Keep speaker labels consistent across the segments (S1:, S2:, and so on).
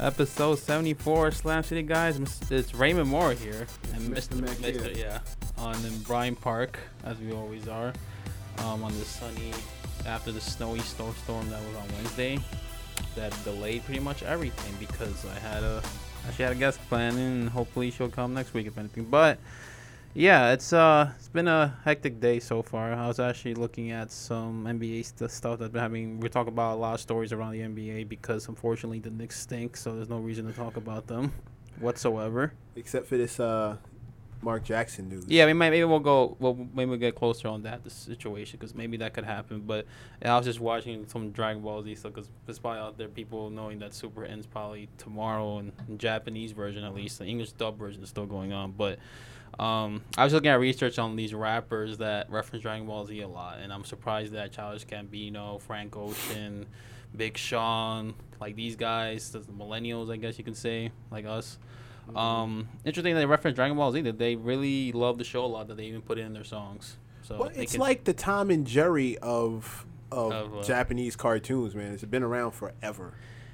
S1: episode 74 Slam City guys. It's Raymond Moore here and Mr.
S2: Mr.
S1: Mr. Yeah, on in Bryant Park as we always are. Um, on this sunny after the snowy snowstorm that was on Wednesday, that delayed pretty much everything because I had a actually had a guest planning and hopefully she'll come next week if anything. But yeah, it's uh it's been a hectic day so far. I was actually looking at some NBA st- stuff that's been having. We're talking about a lot of stories around the NBA because unfortunately the Knicks stink, so there's no reason to talk about them whatsoever.
S2: Except for this uh, Mark Jackson news.
S1: Yeah, we might maybe we'll go. Well, maybe we'll get closer on that the situation because maybe that could happen. But I was just watching some Dragon Ball Z stuff because there's probably out there people knowing that Super ends probably tomorrow and in Japanese version at least. The English dub version is still going on, but. Um, I was looking at research on these rappers that reference Dragon Ball Z a lot, and I'm surprised that Childish Gambino, Frank Ocean, Big Sean, like these guys, the millennials, I guess you can say, like us.
S2: Mm-hmm.
S1: Um, interesting that they reference Dragon Ball Z. That they really love the show a lot. That they even put it in their songs. So
S2: Well, it's
S1: can-
S2: like the Tom and Jerry of of,
S1: Of, uh,
S2: Japanese cartoons, man. It's been around forever.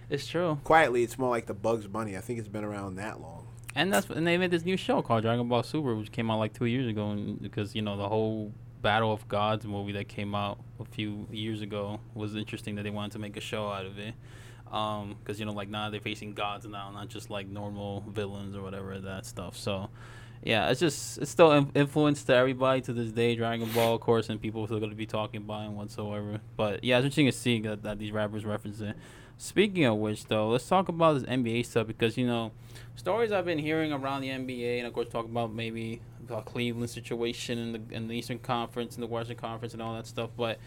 S1: it's true,
S2: Quietly, it's more like the Bugs Bunny. I think it's been around that long.
S1: And that's and they made this new show called Dragon Ball Super, which came out like two years ago, and because you know the whole Battle of Gods movie that came out a few years ago was interesting that they wanted to make a show out of it. Um, because you know, like now they're facing gods now, not just like normal villains or whatever that stuff. So, yeah, it's just it's still in- influence to everybody to this day. Dragon Ball, of course, and people are still going to be talking about it whatsoever. But yeah, it's interesting to see that, that these rappers reference it. Speaking of which, though, let's talk about this NBA stuff because you know stories I've been hearing around the NBA, and of course, talk about maybe the Cleveland situation in the in the Eastern Conference and the Western Conference and all that stuff. But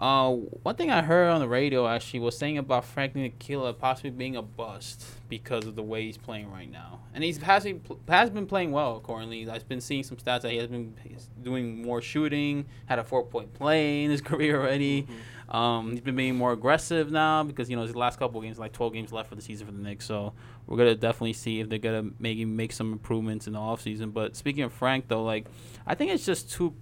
S1: uh, one thing I heard on the radio actually was saying about Frank Ntilikina possibly being a bust because of the way he's playing right now, and he's has been, has been playing well. Accordingly, I've been seeing some stats that he has been doing more shooting, had a four point play in his career already. Um, he's been being more aggressive now because you know his last couple of games, like 12 games left for the season for the Knicks. So we're gonna definitely see if they're gonna maybe make some improvements in the offseason. But speaking of Frank, though, like I think it's just too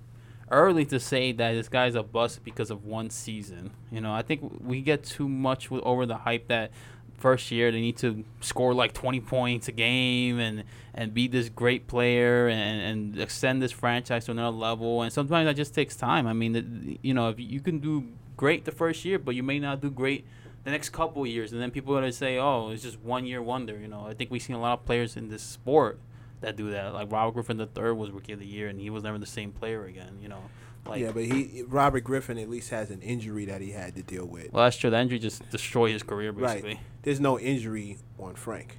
S1: early to say that this guy's a bust because of one season. You know, I think we get too much over the hype that first year they need to score like 20 points a game and and be this great player and and extend this franchise to another level. And sometimes that just takes time. I mean, the, you know, if you can do great the first year, but you may not do great the next couple years, and then people are gonna say, "Oh, it's just one year wonder." You know, I think we've seen a lot of players in this sport that do that. Like Robert Griffin the third was rookie of the year, and he was never the same player again. You know, like
S2: yeah, but he Robert Griffin at least has an injury that he had to deal with.
S1: well, that's true. The injury just destroyed his career basically.
S2: Right. There's no injury on Frank,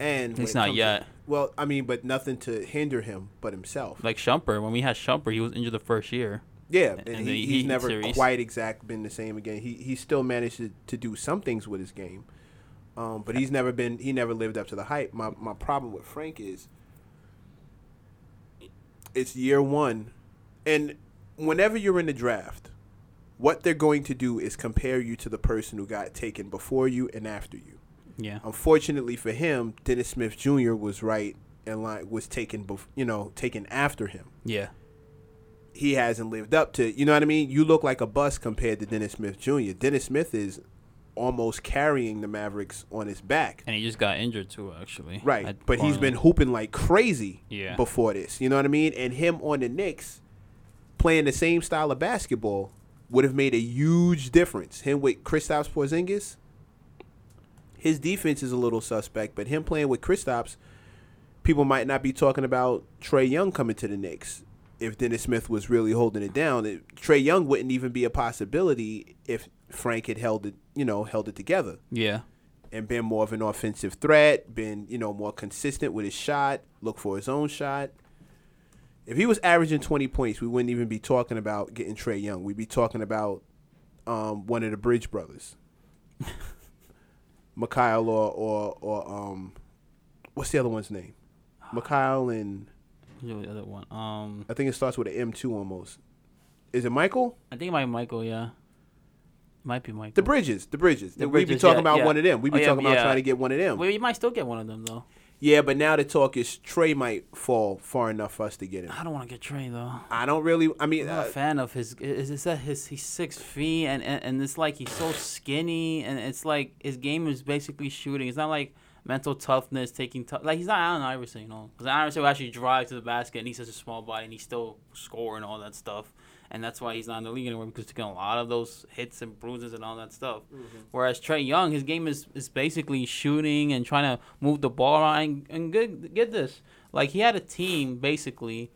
S2: and when it
S1: not
S2: comes to-
S1: yet.
S2: well, I mean, but nothing to hinder him but himself.
S1: Like Shumpert, when we had Shumpert, he was injured the first year.
S2: Yeah,
S1: And
S2: and he, he's never
S1: series.
S2: quite exact been the same again. He he still managed to, to do some things with his game, um, but he's never been he never lived up to the hype. My my problem with Frank is it's year one, and whenever you're in the draft, what they're going to do is compare you to the person who got taken before you and after you.
S1: Yeah.
S2: Unfortunately for him, Dennis Smith Jr. was right and like was taken, bef- you know, taken after him
S1: Yeah.
S2: he hasn't lived up to. You know what I mean? You look like a bust compared to Dennis Smith Jr. Dennis Smith is almost carrying the Mavericks on his back.
S1: And he just got injured too, actually.
S2: Right.
S1: at
S2: But he's been hooping like crazy
S1: Yeah.
S2: before this. You know what I mean? And him on the Knicks playing the same style of basketball would have made a huge difference. Him with Kristaps Porzingis, his defense is a little suspect, but him playing with Kristaps, people might not be talking about Trae Young coming to the Knicks. If Dennis Smith was really holding it down, it, Trae Young wouldn't even be a possibility if Frank had held it, you know, held it together
S1: Yeah.
S2: and been more of an offensive threat, been, you know, more consistent with his shot, look for his own shot. If he was averaging 20 points, we wouldn't even be talking about getting Trae Young. We'd be talking about um, one of the Bridge brothers. Mikal or, or, or um, what's the other one's name? Mikal and
S1: The other one? Um,
S2: I think it starts with an M2 almost. Is it Michael?
S1: I think it might be Michael. Yeah. Might be Michael.
S2: The Bridges. The Bridges.
S1: The
S2: We'd be
S1: Bridges,
S2: talking
S1: yeah,
S2: about
S1: yeah.
S2: one of them.
S1: Oh,
S2: be
S1: yeah,
S2: talking about
S1: yeah.
S2: trying to get one of them.
S1: Well, you might still get one of them though.
S2: Yeah, but now the talk is Trae might fall far enough for us to get him.
S1: I don't want to get Trae though.
S2: I don't really. I mean,
S1: I'm not
S2: uh,
S1: a fan of his. Is is that his? He's six feet, and, and and it's like he's so skinny, and it's like his game is basically shooting. It's not like mental toughness, taking tough. Like he's not Allen Iverson, you know, because Allen Iverson will actually drive to the basket, and he's such a small body, and he's still scoring all that stuff, and that's why he's not in the league anymore because he's getting a lot of those hits and bruises and all that stuff. Mm-hmm. Whereas Trae Young, his game is is basically shooting and trying to move the ball around. And, and good, get this, like he had a team basically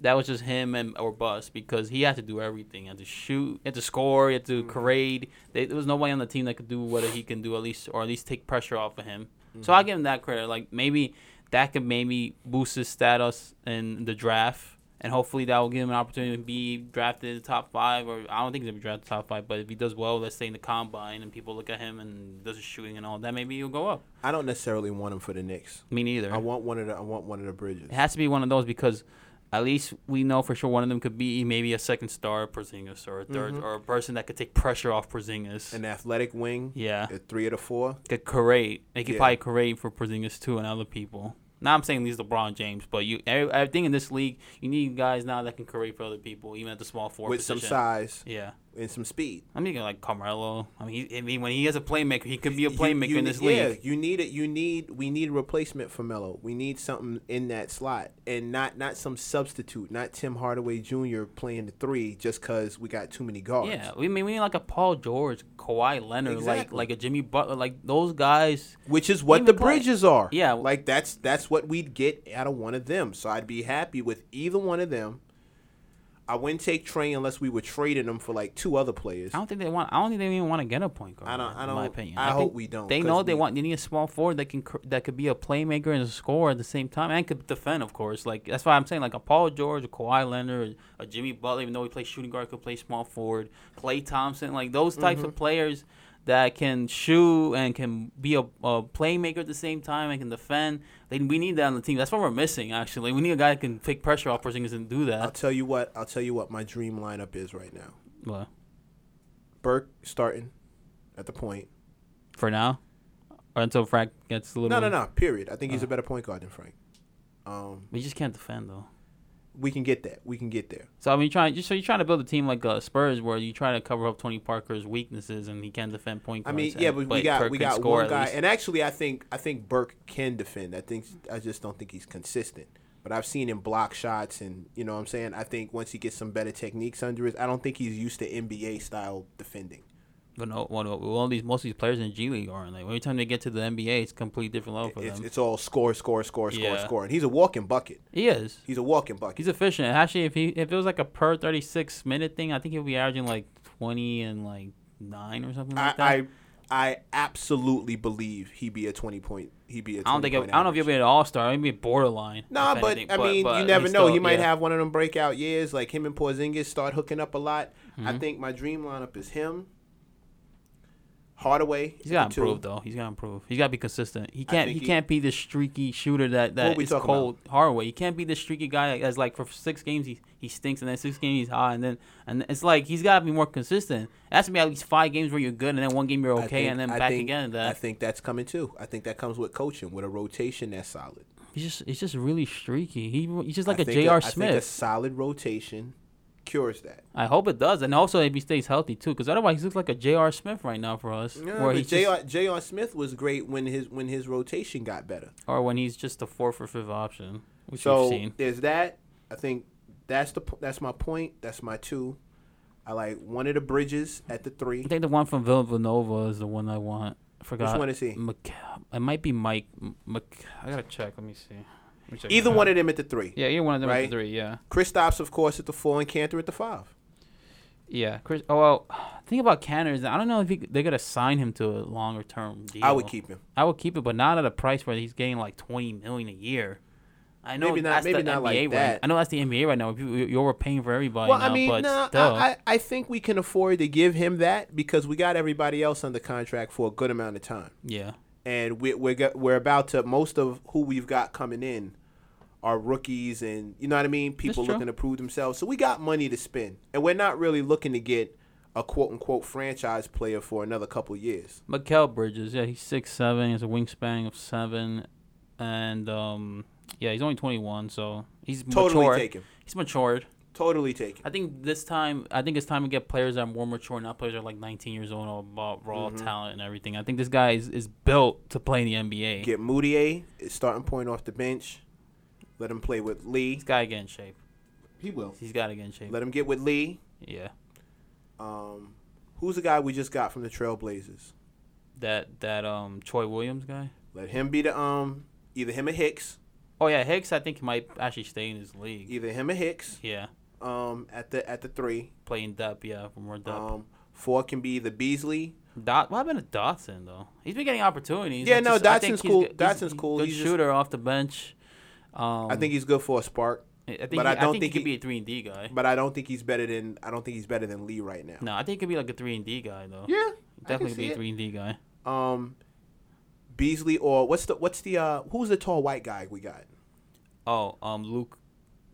S1: that was just him and or bust because he had to do everything. He had to shoot, he had to score, he had to mm-hmm. create. They, there was nobody on the team that could do what he can do at least, or at least take pressure off of him. So I give him that credit. Like maybe that could maybe boost his status in the draft, and hopefully that will give him an opportunity to be drafted in the top five. Or I don't think he's gonna be drafted top five, but if he does well, let's say in the combine, and people look at him and does his shooting and all that, maybe he'll go up.
S2: I don't necessarily want him for the Knicks.
S1: Me neither.
S2: I want one of the I want one of the bridges.
S1: It has to be one of those because at least we know for sure one of them could be maybe a second star Porzingis or a 3rd mm-hmm. or a person that could take pressure off Porzingis.
S2: An athletic wing.
S1: yeah,
S2: a three of the four.
S1: could create. They could
S2: Yeah.
S1: probably create for Porzingis too and other people. Now I'm saying these LeBron James, but you, I think in this league you need guys now that can create for other people, even at the small forward
S2: with some
S1: position.
S2: size
S1: Yeah,
S2: and some speed.
S1: I'm thinking like Carmelo. I mean, he, I mean, when he is a playmaker, he could be a playmaker
S2: you
S1: in
S2: ne-
S1: this league.
S2: Yeah, you need it. You need we need a replacement for Melo. We need something in that slot, and not not some substitute. Not Tim Hardaway Jr. playing the three just because we got too many guards.
S1: Yeah, we mean we need like a Paul George, Kawhi Leonard, like
S2: Exactly.
S1: like a Jimmy Butler, like those guys.
S2: which is what the
S1: play.
S2: bridges are.
S1: Yeah.
S2: like that's that's what we'd get out of one of them. So I'd be happy with either one of them. I wouldn't take Trae unless we were trading them for like two other players.
S1: I don't think they want. I don't think they even want to get a point guard.
S2: I don't- I
S1: In my
S2: don't-
S1: opinion,
S2: I
S1: think
S2: hope we don't,
S1: They know they
S2: we-
S1: want. They need a small forward that can that could be a playmaker and a scorer at the same time and could defend, of course. Like that's why I'm saying like a Paul George, a Kawhi Leonard, a Jimmy Butler, even though he plays shooting guard, could play small forward. Klay Thompson, like those types
S2: Mm-hmm.
S1: of players that can shoot and can be a, a playmaker at the same time and can defend. They, we need that on the team. That's what we're missing. Actually, we need a guy that can take pressure off Porzingis and do that.
S2: I'll tell you what. I'll tell you what my dream lineup is right now.
S1: But
S2: Burke starting at the point.
S1: for now, or until Frank gets a little.
S2: No, no, no. Period. I think he's
S1: Uh.
S2: a better point guard than Frank. Um,
S1: We just can't defend though.
S2: We can get that. We can get there.
S1: So I mean, trying just so you're trying to build a team like uh, Spurs, where you try to cover up Tony Parker's weaknesses, and he can defend point
S2: I mean, yeah,
S1: and-
S2: but we got
S1: Kirk
S2: we got one guy, and actually, I think I think Burke can defend. I think I just don't think he's consistent. But I've seen him block shots, and you know what I'm saying. I think once he gets some better techniques under his, I don't think he's used to NBA style defending.
S1: But no, well, no, all these most of these players in the G League aren't. Like every time they get to the NBA, it's a completely different level for
S2: It's,
S1: them.
S2: it's all score, score, score, score,
S1: Yeah.
S2: score, and he's a walking bucket.
S1: he is.
S2: He's a walking bucket.
S1: He's efficient. Actually, if he if it was like a per thirty six minute thing, I think he'll be averaging like twenty and like nine or something like that.
S2: I, I I absolutely believe he'd be a twenty point. He'd be a. 20
S1: I don't think. I don't know if he'll be an all star. He'd be borderline.
S2: Nah, but
S1: anything.
S2: I mean,
S1: but
S2: you never know.
S1: still-
S2: he might
S1: yeah.
S2: have one of them breakout years, like him and Porzingis start hooking up a lot. I
S1: Mhm.
S2: think my dream lineup is him, Hardaway.
S1: He's got to
S2: at the two.
S1: improve though. He's got to improve. He's got to be consistent. He can't. He,
S2: he-
S1: can't be the streaky shooter that that is cold Hardaway. He can't be the streaky guy as like for six games he he stinks and then six games he's hot and then and it's like he's got to be more consistent. It has to be at least five games where you're good and then one game you're okay
S2: think-
S1: and then
S2: I
S1: back
S2: think-
S1: again.
S2: I think that's coming too. I think that comes with coaching, with a rotation that's solid.
S1: he's just he's just really streaky. He he's just like
S2: I
S1: a J.R.
S2: I think a
S1: Smith.
S2: solid rotation cures that.
S1: I hope it does and also if he stays healthy too because otherwise he looks like a J.R. Smith right now for us.
S2: Yeah,
S1: where
S2: but J.R. J.R. Smith was great when his when his rotation got better.
S1: or when he's just a fourth or fifth option, which
S2: so
S1: we've seen.
S2: there's that. I think that's the that's my point. That's my two. I like one of the bridges at the three.
S1: I think the one from Villanova is the one I want. I forgot.
S2: Which one is he?
S1: Mc- it might be Mike. Mc- I gotta check. Let me see.
S2: Either one of them at the three.
S1: Yeah, either one of them at
S2: Right?
S1: the three. Yeah.
S2: Kristaps, of course, at the four, and Kanter at the five.
S1: Yeah. Chris. Oh well. Thing about Kanter is I don't know if he, they're gonna sign him to a longer term deal.
S2: I would keep him.
S1: I would keep it, but not at a price where he's getting like twenty million a year. I know
S2: Maybe not-
S1: That's
S2: maybe
S1: the
S2: not like
S1: NBA right-
S2: that.
S1: I know that's the NBA right now. You, you're overpaying for everybody
S2: Well,
S1: now,
S2: I mean,
S1: but
S2: no. I, I, I think we can afford to give him that because we got everybody else under contract for a good amount of time,
S1: yeah.
S2: and we, we're we're about to most of who we've got coming in are rookies, and you know what I mean. People looking to prove themselves, so we got money to spend, and we're not really looking to get a quote unquote franchise player for another couple years.
S1: Mikal Bridges, yeah, he's six seven. He has a wingspan of seven, and um, yeah, he's only twenty one, so he's
S2: Totally
S1: matured.
S2: take him.
S1: He's matured.
S2: Totally taken.
S1: I think this time, I think it's time to get players that are more mature, not players that are like 19 years old, all about raw
S2: Mhm.
S1: talent and everything. I think this guy is, is built to play in the NBA.
S2: Get Mudiay, is starting point off the bench. Let him play with Lee.
S1: This guy get in shape.
S2: He will.
S1: He's got to get in shape.
S2: Let him get with Lee.
S1: yeah,
S2: Um, who's the guy we just got from the Trailblazers?
S1: that that um Troy Williams guy.
S2: Let him be the um either him or Hicks,
S1: Oh yeah, Hicks. I think he might actually stay in his league.
S2: either him or Hicks.
S1: Yeah,
S2: Um, at the at the three.
S1: playing depth. Yeah, for more depth.
S2: Um, four can be the Beasley.
S1: Dot. What happened to Dotson though? He's been getting opportunities.
S2: Yeah,
S1: I
S2: no,
S1: I think
S2: Dotson's cool.
S1: he's-
S2: Dotson's
S1: he's
S2: cool.
S1: Good
S2: He's just-
S1: shooter off the bench. Um,
S2: I think he's good for a spark,
S1: I think.
S2: but
S1: he,
S2: I don't
S1: think,
S2: think
S1: he could be a three and D guy.
S2: but I don't think he's better than I don't think he's better than Lee right now.
S1: No, I think he could be like a three and D guy though.
S2: Yeah, I
S1: Definitely be a three and D guy.
S2: Um, Beasley or what's the what's the uh who's the tall white guy we got?
S1: Oh, um, Luke,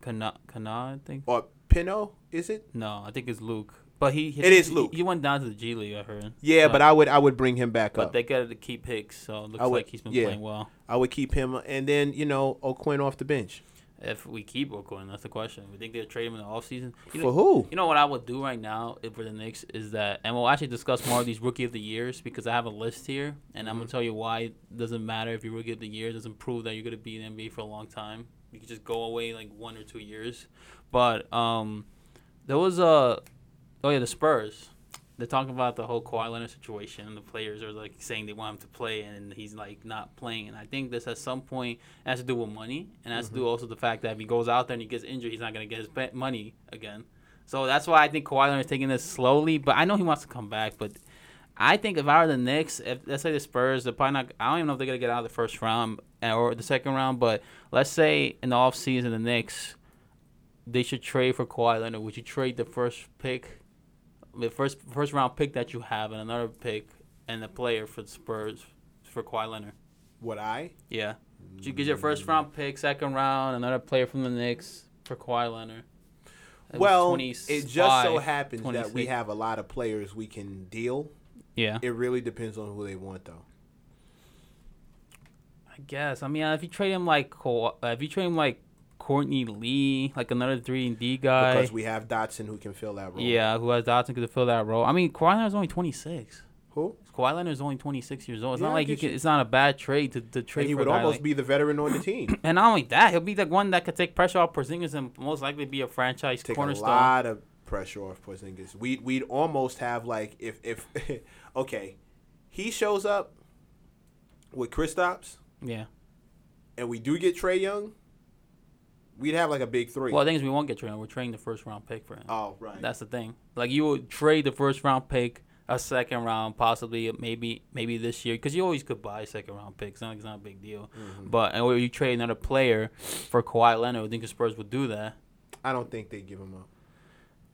S1: Kana, Kana, I think.
S2: Or Pino? Is it?
S1: No, I think it's Luke. But he, he
S2: It is Luke.
S1: He, went down to the G League. I heard.
S2: Yeah,
S1: So-
S2: but I would I would bring him back
S1: but
S2: up.
S1: But they got to keep Hicks, so it looks
S2: would-
S1: like he's been
S2: yeah.
S1: playing well.
S2: I would keep him, and then you know O'Quinn off the bench
S1: If we keep O'Quinn, that's the question. We think they'll trade him in the offseason. You
S2: for who?
S1: you know what I would do right now if for the Knicks is that, and we'll actually discuss more of these rookie of the years because I have a list here, and I'm gonna
S2: Mhm.
S1: tell you why it doesn't matter if you're rookie of the year. It doesn't prove that you're gonna be in the NBA for a long time. You can just go away like one or two years. But um, there was a, oh yeah, the Spurs. They're talking about the whole Kawhi Leonard situation. The players are like saying they want him to play, and he's like not playing. And I think this at some point has to do with money, and has to do also the fact that if he goes out there and he gets injured, he's not gonna get his money again. So that's why I think Kawhi Leonard is taking this slowly. But I know he wants to come back. But I think if I were the Knicks, if let's say the Spurs, they're probably not. I don't even know if they're gonna get out of the first round uh, or the second round. But let's say in the offseason, the Knicks, they should trade for Kawhi Leonard. Would you trade the first pick, the first first round pick that you have, and another pick and a player for the Spurs for Kawhi Leonard?
S2: Would I?
S1: Yeah. You get your first round pick, second round, another player from the Knicks for Kawhi Leonard? Was
S2: Well, it just so happens that we have a lot of players we can deal.
S1: Yeah.
S2: It really depends on who they want, though.
S1: I guess. I mean, if you trade him like Ka- uh, if you trade him like Courtney Lee, like another three and D guy,
S2: Because we have Dotson who can fill that role.
S1: yeah, who has Dotson could fill that role. I mean, Kawhi Leonard's only twenty six.
S2: Who?
S1: Kawhi Leonard's only twenty six years old. It's
S2: Yeah,
S1: not like you can.
S2: you.
S1: It's not a bad trade to, to trade
S2: And he would almost
S1: like-
S2: be the veteran on the team.
S1: And not only that, he'll be the one that could take pressure off Porzingis and most likely be a franchise
S2: Take a lot of pressure off Porzingis. We'd we'd almost have like if if okay, he shows up with Kristaps
S1: Yeah.
S2: and we do get Trae Young, we'd have like a big three.
S1: Well, the thing is, we won't get traded. We're trading the first round pick for him.
S2: oh right.
S1: That's the thing. Like you would trade the first round pick, a second round, possibly maybe maybe this year, because you always could buy second round picks. It's not, it's not a big deal.
S2: Mhm.
S1: But and you trade another player for Kawhi Leonard, I think the Spurs would do that.
S2: I don't think they give him up.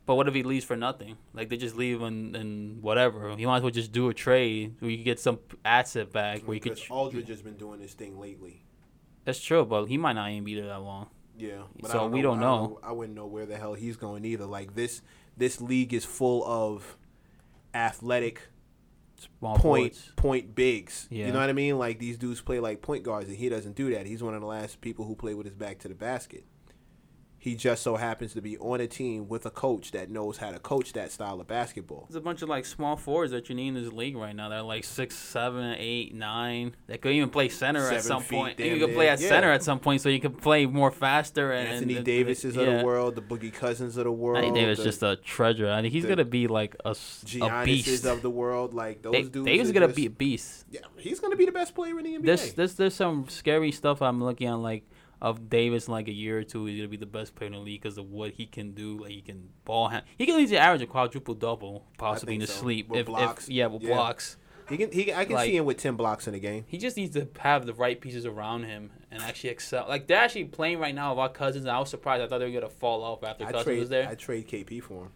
S1: But what if he leaves for nothing? Like they just leave and, and whatever. You might as well just do a trade where you can get some asset back where you could.
S2: Because Aldridge has been doing this thing lately.
S1: That's true, but he might not even be there that long.
S2: Yeah, but
S1: So
S2: I don't
S1: we
S2: know,
S1: don't
S2: I
S1: know.
S2: I wouldn't know where the hell he's going either. Like this, this league is full of athletic
S1: Small
S2: point
S1: forwards.
S2: point bigs.
S1: Yeah.
S2: You know what I mean? Like these dudes play like point guards, and he doesn't do that. He's one of the last people who play with his back to the basket. He just so happens to be on a team with a coach that knows how to coach that style of basketball.
S1: There's a bunch of like small forwards that you need in this league right now. They're like six, seven, eight, nine. They could even play center
S2: Seven
S1: at some
S2: feet,
S1: point. You could play at
S2: Yeah.
S1: center at some point, so you can play more faster. And
S2: Anthony
S1: and-
S2: Davises of
S1: yeah.
S2: the world, the Boogie Cousins of the world,
S1: Anthony Davis
S2: the
S1: just a treasure. I think he's gonna be like a, a beast.
S2: of the world. Like those
S1: Da-
S2: dudes.
S1: Davis is gonna
S2: just-
S1: be a beast.
S2: Yeah, he's gonna be the best player in the NBA.
S1: There's, there's there's some scary stuff I'm looking at like of Davis in like a year or two he's gonna be the best player in the league because of what he can do. Like he can ball hand. He can easily average a quadruple double possibly in his
S2: so.
S1: sleep
S2: With
S1: if,
S2: blocks.
S1: if yeah with
S2: Yeah.
S1: blocks.
S2: he can. He, I can
S1: like-
S2: see him with ten blocks in a game.
S1: He just needs to have the right pieces around him and actually excel. Like they're actually playing right now with our Cousins. And I was surprised. I thought they were gonna fall off after
S2: I
S1: Cousins
S2: trade.
S1: was there.
S2: I trade KP for him.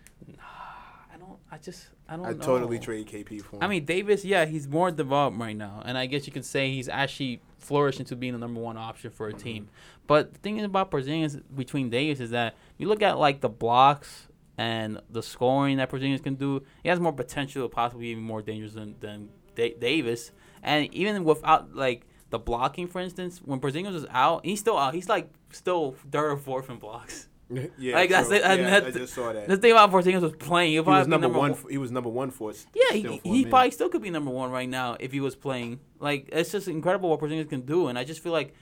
S1: I don't. I just. I don't.
S2: I
S1: know.
S2: totally trade KP for him.
S1: I mean, Davis. Yeah, he's more developed right now, and I guess you could say he's actually flourished into being the number one option for a team. But the thing about Porzingis between Davis is that you look at like the blocks and the scoring that Porzingis can do. He has more potential, possibly even more dangerous than than da- Davis. And even without like the blocking, for instance, when Porzingis was out, he's still out. He's like still third or fourth in blocks.
S2: yeah,
S1: Like, that's it, and
S2: Yeah,
S1: that's-
S2: I just saw that.
S1: The thing about Porzingis was playing. He'll
S2: he was number,
S1: number
S2: one.
S1: one.
S2: He was number one for us.
S1: Yeah, he, he probably still could be number one right now if he was playing. Like it's just incredible what Porzingis can do, and I just feel like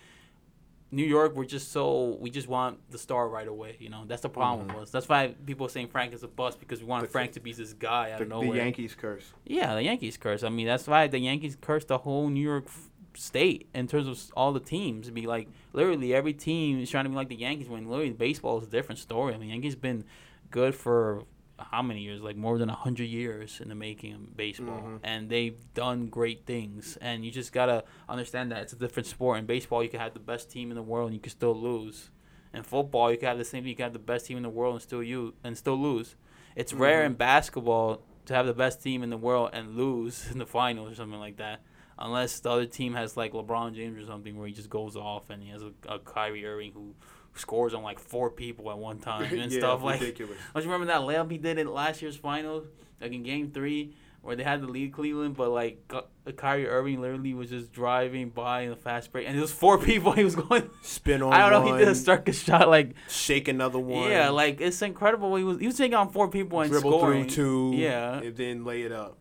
S1: New York, we're just so we just want the star right away. You know, that's the problem mm-hmm. with us. That's why people are saying Frank is a bust because we want
S2: The-
S1: Frank to be this guy out
S2: the,
S1: of
S2: the. Yankees curse.
S1: Yeah, the Yankees curse. I mean, that's why the Yankees cursed the whole New York f- state in terms of all the teams. Be like literally every team is trying to be like the Yankees. When literally baseball is a different story. I mean, Yankees been good for how many years? Like more than a hundred years in the making of baseball,
S2: Mhm.
S1: and they've done great things. And you just gotta understand that it's a different sport. In baseball, you can have the best team in the world and you can still lose. In football, you can have the same. You can have the best team in the world and still you and still lose. It's rare
S2: Mhm.
S1: in basketball to have the best team in the world and lose in the finals or something like that. Unless the other team has like LeBron James or something where he just goes off and he has a, a Kyrie Irving who scores on like four people at one time and
S2: yeah,
S1: stuff like.
S2: ridiculous.
S1: Don't you remember that layup he did in last year's finals, like in Game Three, where they had to lead Cleveland, but like Kyrie Irving literally was just driving by in a fast break, and there was four people he was going.
S2: Spin on
S1: I don't know.
S2: one,
S1: He did a circus shot like
S2: shake another one.
S1: yeah, like it's incredible. He was he was taking on four people and
S2: dribble
S1: scoring.
S2: through two.
S1: Yeah.
S2: and then lay it up.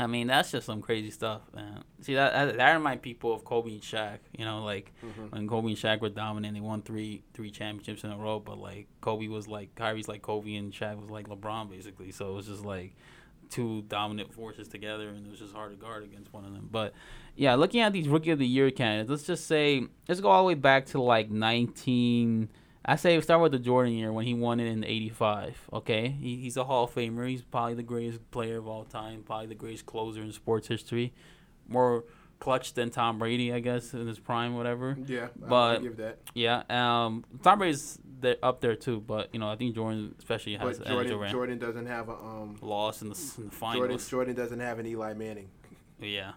S1: I mean, that's just some crazy stuff, man. See, that that, that remind people of Kobe and Shaq. You know, like
S2: Mhm.
S1: when Kobe and Shaq were dominant, they won three three championships in a row. But like Kobe was like Kyrie's like Kobe and Shaq was like LeBron, basically. So it was just like two dominant forces together, and it was just hard to guard against one of them. But yeah, looking at these rookie of the year candidates, let's just say let's go all the way back to like nineteen. I say start with the Jordan year when he won it in '85. Okay, he, he's a Hall of Famer. He's probably the greatest player of all time. Probably the greatest closer in sports history. More clutch than Tom Brady, I guess, in his prime, whatever.
S2: Yeah,
S1: But-
S2: give that.
S1: Yeah, um, Tom Brady's there, up there too, but you know I think Jordan especially has
S2: But
S1: an
S2: Jordan. Jordan doesn't have a um.
S1: lost in the, in the
S2: Jordan. Jordan doesn't have an Eli Manning.
S1: Yeah,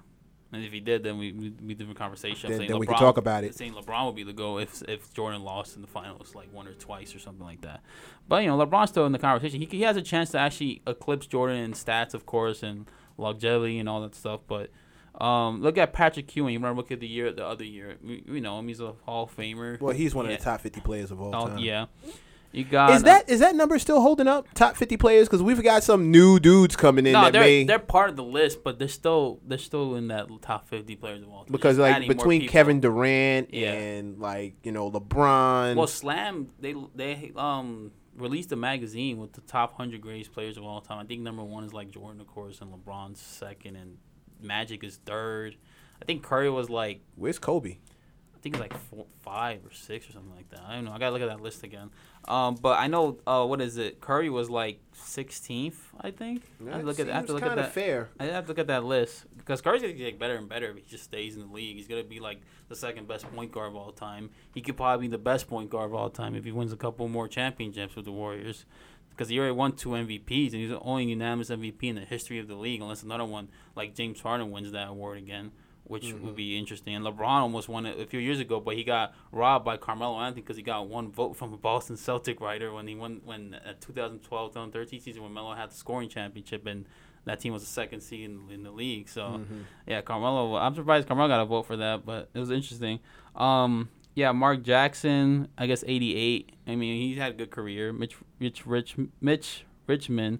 S1: and if he did, then we we be different conversation.
S2: Then-
S1: saying
S2: then we could talk about it.
S1: Saying LeBron would be the go if if Jordan lost in the finals like one or twice or something like that. But you know LeBron's still in the conversation. He he has a chance to actually eclipse Jordan in stats, of course, and longevity and all that stuff. But um, look at Patrick Ewing. You remember rookie of the year the other year. We, we know him. He's a Hall of Famer.
S2: Well, he's one of the top fifty players of all
S1: Oh
S2: time.
S1: yeah. You got
S2: Is that is that number still holding up? Top fifty players because we've got some new dudes coming in
S1: no,
S2: that
S1: they're
S2: may
S1: they're part of the list, but they're still they're still in that top fifty players of all time.
S2: because like between. Kevin Durant
S1: Yeah.
S2: and like you know LeBron.
S1: well, Slam they they um released a magazine with the top hundred greatest players of all time. I think number one is like Jordan, of course, and LeBron's second, and Magic is third. I think Curry was like
S2: where's Kobe?
S1: I think it's like four, five or six or something like that. I don't know. I gotta look at that list again. Um, but I know uh, what is it? Curry was like sixteenth, I think. I have to look at I have to look at
S2: kind of
S1: that.
S2: fair.
S1: I have to look at that list because Curry's gonna get better and better if he just stays in the league. He's gonna be like the second best point guard of all time. He could probably be the best point guard of all time if he wins a couple more championships with the Warriors. Because he already won two MVPs and he's the only unanimous MVP in the history of the league, unless another one like James Harden wins that award again, which
S2: Mm-hmm.
S1: would be interesting. And LeBron almost won it a few years ago, but he got robbed by Carmelo Anthony because he got one vote from a Boston Celtic writer when he won when uh, 2012-2013 season when Melo had the scoring championship and that team was the second seed in, in the league. So
S2: Mm-hmm.
S1: yeah, Carmelo. I'm surprised Carmelo got a vote for that, but it was interesting. Um, yeah, Mark Jackson. I guess 88. I mean, he's had a good career. Mitch, Rich, Rich, Mitch Richmond.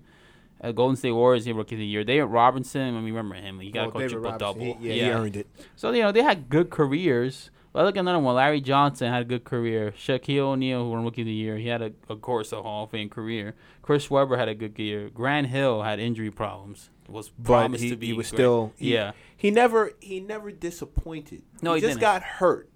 S1: Uh, Golden State Warriors, he rookie of the year. David Robinson, I mean, remember him. He got
S2: Oh,
S1: a triple double.
S2: He- yeah, he earned it.
S1: So you know they had good careers. But look at another one. Larry Johnson had a good career. Shaquille O'Neal, who won Rookie of the Year, he had a, of course a Hall of Fame career. Chris Webber had a good year. Grant Hill had injury problems. Was
S2: But
S1: promised
S2: he,
S1: to be.
S2: he was
S1: great.
S2: still he,
S1: yeah.
S2: He never he never disappointed.
S1: No,
S2: he,
S1: he
S2: just
S1: didn't.
S2: got hurt.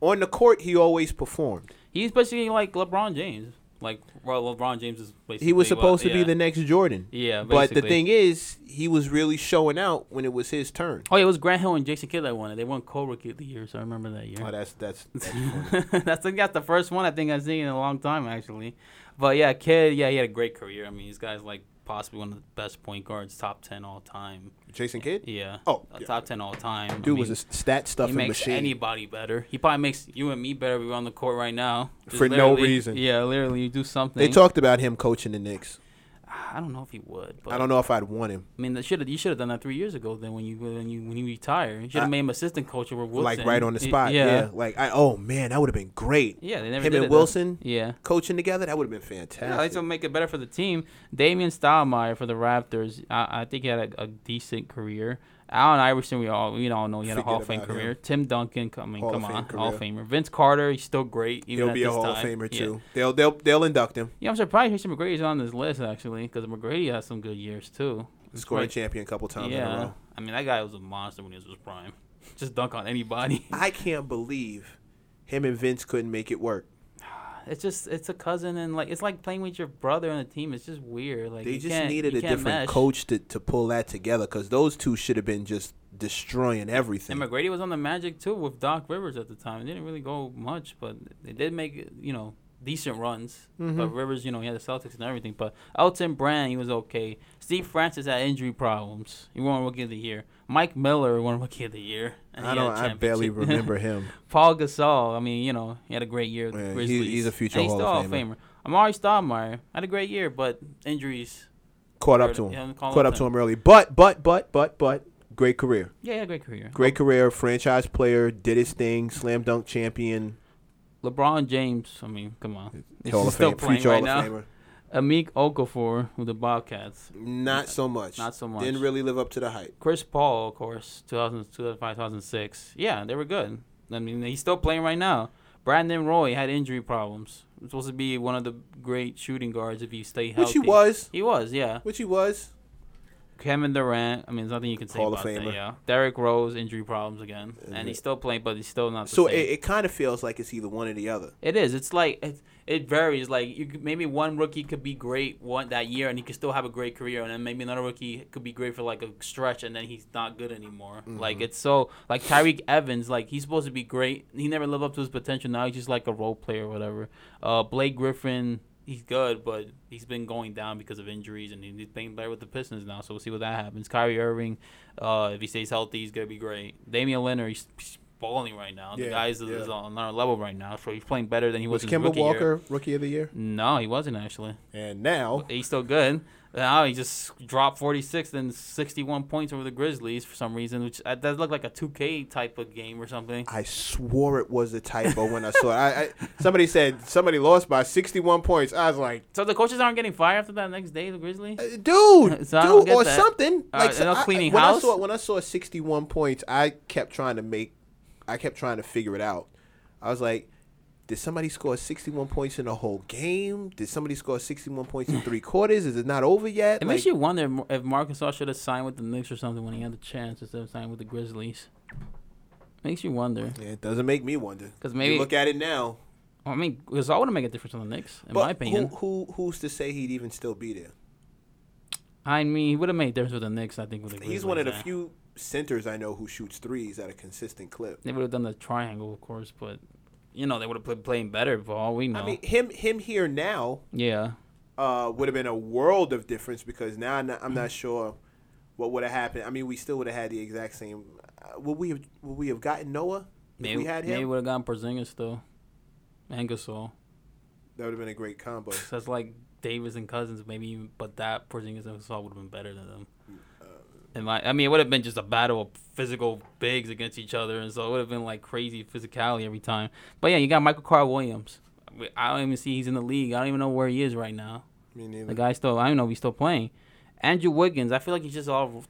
S2: On the court, he always performed.
S1: He's basically like LeBron James. Like well, LeBron James is basically.
S2: He was supposed to
S1: yeah.
S2: be the next Jordan.
S1: Yeah,
S2: But the thing is, he was really showing out when it was his turn.
S1: Oh, yeah, it was Grant Hill and Jason Kidd that won it. They won co-rookie of the year, so I remember that year.
S2: Oh, that's that's, that's
S1: that's that's the first one I think I've seen in a long time actually. But yeah, Kidd, yeah, he had a great career. I mean, these guy's like possibly one of the best point guards, top ten all time.
S2: Jason Kidd.
S1: Yeah.
S2: Oh, yeah.
S1: top ten all time. I
S2: Dude was a stat
S1: he makes
S2: machine.
S1: anybody better. He probably makes you and me better if we were on the court right now. Just
S2: For no reason.
S1: Yeah, literally, you do something.
S2: they talked about him coaching the Knicks.
S1: I don't know if he would. But
S2: I don't know if I'd want him.
S1: I mean, should have you should have done that three years ago. Then when you when you when you retire, you should have made him assistant coach over Woodson.
S2: Like right on the spot.
S1: Yeah,
S2: Yeah. Like I oh man, that would have been great.
S1: yeah. They never
S2: Him and
S1: it, though.
S2: Woodson
S1: Yeah.
S2: coaching together, that would have been
S1: Yeah,
S2: fantastic.
S1: that's gonna make it better for the team. Damian Stoudamire for the Raptors. I, I think he had a, a decent career. Allen Iverson, we all we all know he had a Hall of Fame
S2: about him.
S1: career. Tim Duncan, I mean,
S2: Hall
S1: come on, Hall of
S2: career.
S1: Famer. Vince Carter, he's still great. Even
S2: He'll
S1: be
S2: a Hall
S1: time.
S2: of Famer
S1: Yeah.
S2: too. They'll they'll they'll induct him.
S1: Yeah, I'm surprised Christian McGrady's on this list actually, because McGrady has some good years too.
S2: Scoring champion a couple times in a
S1: yeah,
S2: row.
S1: I mean that guy was a monster when he was his prime. Just dunk on anybody.
S2: I can't believe him and Vince couldn't make it work.
S1: It's just it's a cousin and like it's like playing with your brother on a team. It's just weird. Like
S2: They just needed a different
S1: mesh.
S2: coach to, to pull that together because those two should have been just destroying everything.
S1: And McGrady was on the Magic too with Doc Rivers at the time. It didn't really go much, but they did make you know decent runs.
S2: Mm-hmm.
S1: But Rivers, you know, he had the Celtics and everything. But Elton Brand, he was okay. Steve Francis had injury problems. He won Rookie of the Year. Mike Miller won Rookie of the Year. and
S2: I
S1: he had a
S2: don't. I barely remember him.
S1: Paul Gasol. I mean, you know, he had a great year. With
S2: Yeah,
S1: the
S2: he- he's a future
S1: and he's
S2: Hall
S1: still
S2: of Famer.
S1: Famer. Amar'e Stoudemire had a great year, but injuries.
S2: Caught up to him.
S1: Yeah,
S2: Caught up to him early. But but but but but great career.
S1: Yeah, yeah, great career.
S2: Great career. Franchise player. Did his thing. Slam dunk champion.
S1: LeBron James. I mean, come on. He's
S2: Hall
S1: still
S2: Fame.
S1: playing
S2: Future
S1: right
S2: Hall
S1: now.
S2: Famer.
S1: Emeka Okafor with the Bobcats.
S2: Not so much.
S1: Not so much.
S2: Didn't really live up to the hype.
S1: Chris Paul, of course, 2000, 2005, 2006. Yeah, they were good. I mean, he's still playing right now. Brandon Roy had injury problems. He was supposed to be one of the great shooting guards if he stayed healthy.
S2: Which he was.
S1: He was, yeah.
S2: Which he was.
S1: Kevin Durant. I mean, there's nothing you can say
S2: Hall of
S1: about that. Yeah. Derrick Rose, injury problems again,
S2: And
S1: and he's still playing, but he's still not. The
S2: So
S1: same.
S2: it, it kind of feels like it's either one or the other.
S1: It is. It's like it, it varies. Like you maybe one rookie could be great one that year, and he could still have a great career, and then maybe another rookie could be great for like a stretch, and then he's not good anymore. Like it's so like Tyreke Evans, like he's supposed to be great. He never lived up to his potential. Now he's just like a role player or whatever. Uh, Blake Griffin. He's good, but he's been going down because of injuries, and he's playing better with the Pistons now. So we'll see what that happens. Kyrie Irving, uh, if he stays healthy, he's gonna be great. Damian Lillard, he's, he's balling right now. The guy is,
S2: yeah.
S1: is on another level right now, so he's playing better than he was,
S2: Was Kemba
S1: rookie year.
S2: Walker rookie of the year?
S1: No, he wasn't actually.
S2: And now
S1: He's still good. Now he just dropped 46 and 61 points over the Grizzlies for some reason, which uh, does look like a 2K type of game or something.
S2: I swore it was a typo when I saw it. I, I somebody said somebody lost by 61 points. I was like,
S1: So the coaches aren't getting fired after that next day, the Grizzlies?
S2: uh, dude,
S1: So
S2: dude, or
S1: that.
S2: something.
S1: Uh,
S2: Like
S1: they're not
S2: I- I-
S1: cleaning
S2: when
S1: house?
S2: I saw when I saw 61 points, I kept trying to make, I kept trying to figure it out. I was like, did somebody score 61 points in the whole game? Did somebody score 61 points in three quarters? Is it not over yet?
S1: It
S2: Like,
S1: makes you wonder if- if Marc Gasol should have signed with the Knicks or something when he had the chance instead of signing with the Grizzlies. Makes you wonder.
S2: Yeah, it doesn't make me wonder. Because
S1: maybe-
S2: look at it now.
S1: I mean, Gasol wouldn't make a difference on the Knicks, in
S2: but
S1: my opinion.
S2: Who, who who's to say he'd even still be there?
S1: I mean, he would have made a difference with the Knicks, I think, with the Grizzlies.
S2: He's one of the few centers I know who shoots threes at a consistent clip.
S1: They would have done the triangle, of course, but you know they would have been playing better for all we know.
S2: I mean, him him here now
S1: yeah,
S2: uh, would have been a world of difference because now I'm not, I'm not sure what would have happened. I mean, we still would have had the exact same. Uh, would we have would we have gotten Noah if
S1: maybe
S2: we had
S1: maybe
S2: him?
S1: would have gotten Porzingis still, and Gasol.
S2: That would have been a great combo.
S1: So that's like Davis and Cousins, maybe, even- but that Porzingis and Gasol would have been better than them.
S2: Uh,
S1: And like, I mean, it would have been just a battle of physical bigs against each other, and so it would have been like crazy physicality every time. But yeah, you got Michael Carter-Williams. I don't even see he's in the league. I don't even know where he is right now.
S2: Me neither.
S1: The guy still, I don't know if he's still playing. Andrew Wiggins, I feel like he's just all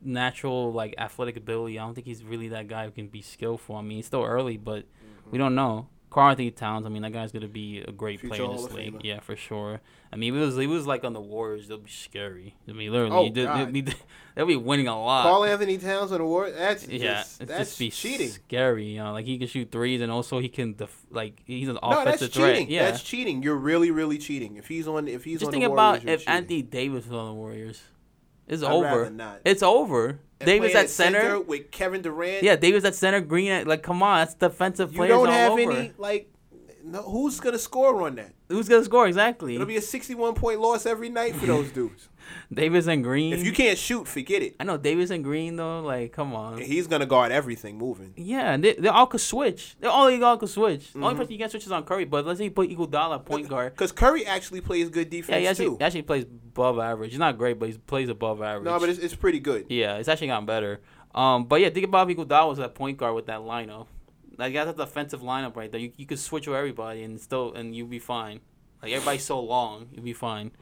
S1: natural, like athletic ability. I don't think he's really that guy who can be skillful. I mean, he's still early, but we mm-hmm. don't know. Karl-Anthony Towns, I mean, that guy's gonna be a great
S2: Future
S1: player in this league. Yeah, for sure. I mean, he was he was like on the Warriors. They'll be scary. I mean, literally,
S2: Oh,
S1: he did-
S2: God.
S1: they'll be winning a lot.
S2: Carl Anthony Towns on the war. That's
S1: yeah,
S2: just, that's
S1: just be
S2: cheating.
S1: scary. You know, like he can shoot threes, and also he can def- like he's an
S2: No, that's
S1: offensive threat.
S2: cheating.
S1: Yeah,
S2: That's cheating. You're really, really cheating. If he's on, if he's
S1: just
S2: on
S1: think
S2: the
S1: about
S2: Warriors, you're
S1: if
S2: cheating.
S1: Anthony Davis was on the Warriors. It's
S2: I'd
S1: over. It's over. Davis at center.
S2: with Kevin Durant.
S1: Yeah, Davis at center. Green at like, come on, that's defensive
S2: you
S1: players
S2: don't have any like. No, who's gonna score on that?
S1: Who's gonna score exactly?
S2: It'll be a 61 point loss every night for those dudes.
S1: Davis and Green.
S2: If you can't shoot, forget it.
S1: I know Davis and Green though. Like, come on.
S2: He's gonna guard everything moving.
S1: Yeah, and they, they all could switch. They all they all could switch. The only
S2: Mhm.
S1: person you can't switch is on Curry. But let's say you put Iguodala point guard.
S2: Because Curry actually plays good
S1: Yeah,
S2: defense
S1: he actually,
S2: too.
S1: he actually plays above average. He's not great, but he plays above average.
S2: No, but it's, it's pretty good.
S1: yeah, it's actually gotten better. Um, but yeah, think about if Iguodala was that point guard with that lineup. Like that's the offensive lineup right there. You you could switch with everybody and still and you'll be fine. Like everybody's so long, you'll be fine.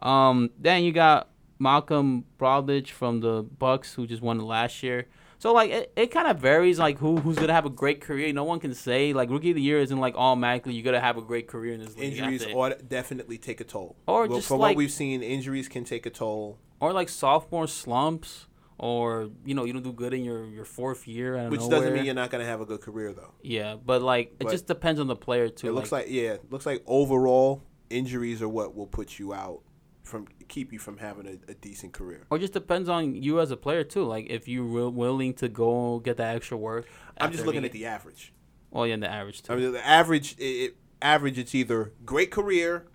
S1: Um, then you got Malcolm Brogdon from the Bucks who just won last year. So like it, it kind of varies like who who's gonna have a great career. No one can say like rookie of the year isn't like automatically you're gonna have a great career in this league.
S2: Injuries ought definitely take a toll.
S1: Or
S2: Well,
S1: just
S2: from
S1: like-
S2: what we've seen, injuries can take a toll,
S1: or like sophomore slumps, or you know you don't do good in your your fourth year.
S2: Which
S1: nowhere.
S2: doesn't mean you're not gonna have a good career though.
S1: Yeah, but like it just depends on the player too.
S2: it looks like yeah, it looks like overall injuries are what will put you out from keep you from having a, a decent career.
S1: or just depends on you as a player too. Like if you're wi- willing to go get that extra work.
S2: I'm just looking
S1: he-
S2: at the average.
S1: well, yeah, the average too.
S2: I mean, the average, it, it, average, it's either great career,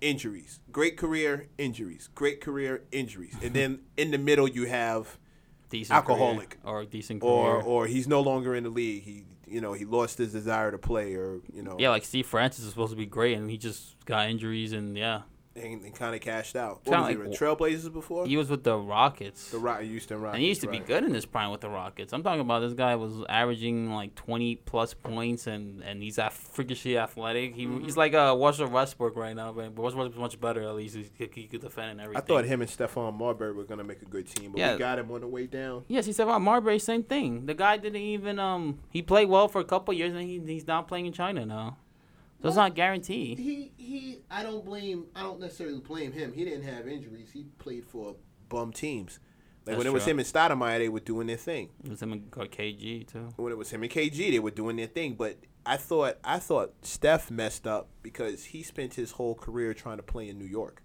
S2: injuries, great career, injuries, great career, injuries, and then in the middle you have,
S1: decent
S2: alcoholic.
S1: or decent career.
S2: or or he's no longer in the league. He, you know, he lost his desire to play, or you know,
S1: yeah, like Steve Francis is supposed to be great, and he just got injuries, and yeah,
S2: and, and kind of cashed out. What was he
S1: like-
S2: with Trailblazers before?
S1: he was with the Rockets.
S2: the Rock, Houston Rockets.
S1: and he used to
S2: right.
S1: be good in his prime with the Rockets. I'm talking about this guy was averaging like 20 plus points, and and he's at freakishly athletic. He,
S2: Mm-hmm.
S1: He's like a Russell Westbrook right now, but Russell Westbrook's much better at least. He could, he could defend and everything.
S2: I thought him and Stephon Marbury were gonna make a good team, but
S1: Yeah.
S2: we got him on the way down.
S1: Yes, he said about Marbury, same thing. The guy didn't even um he played well for a couple years, and he, he's not playing in China now. So it's not guaranteed.
S2: He he. I don't blame. I don't necessarily blame him. He didn't have injuries. He played for bum teams. Like
S1: That's
S2: when it was
S1: true.
S2: him and Stoudemire, they were doing their thing.
S1: It was him and KG too.
S2: When it was him and KG, they were doing their thing. But I thought I thought Steph messed up because he spent his whole career trying to play in New York.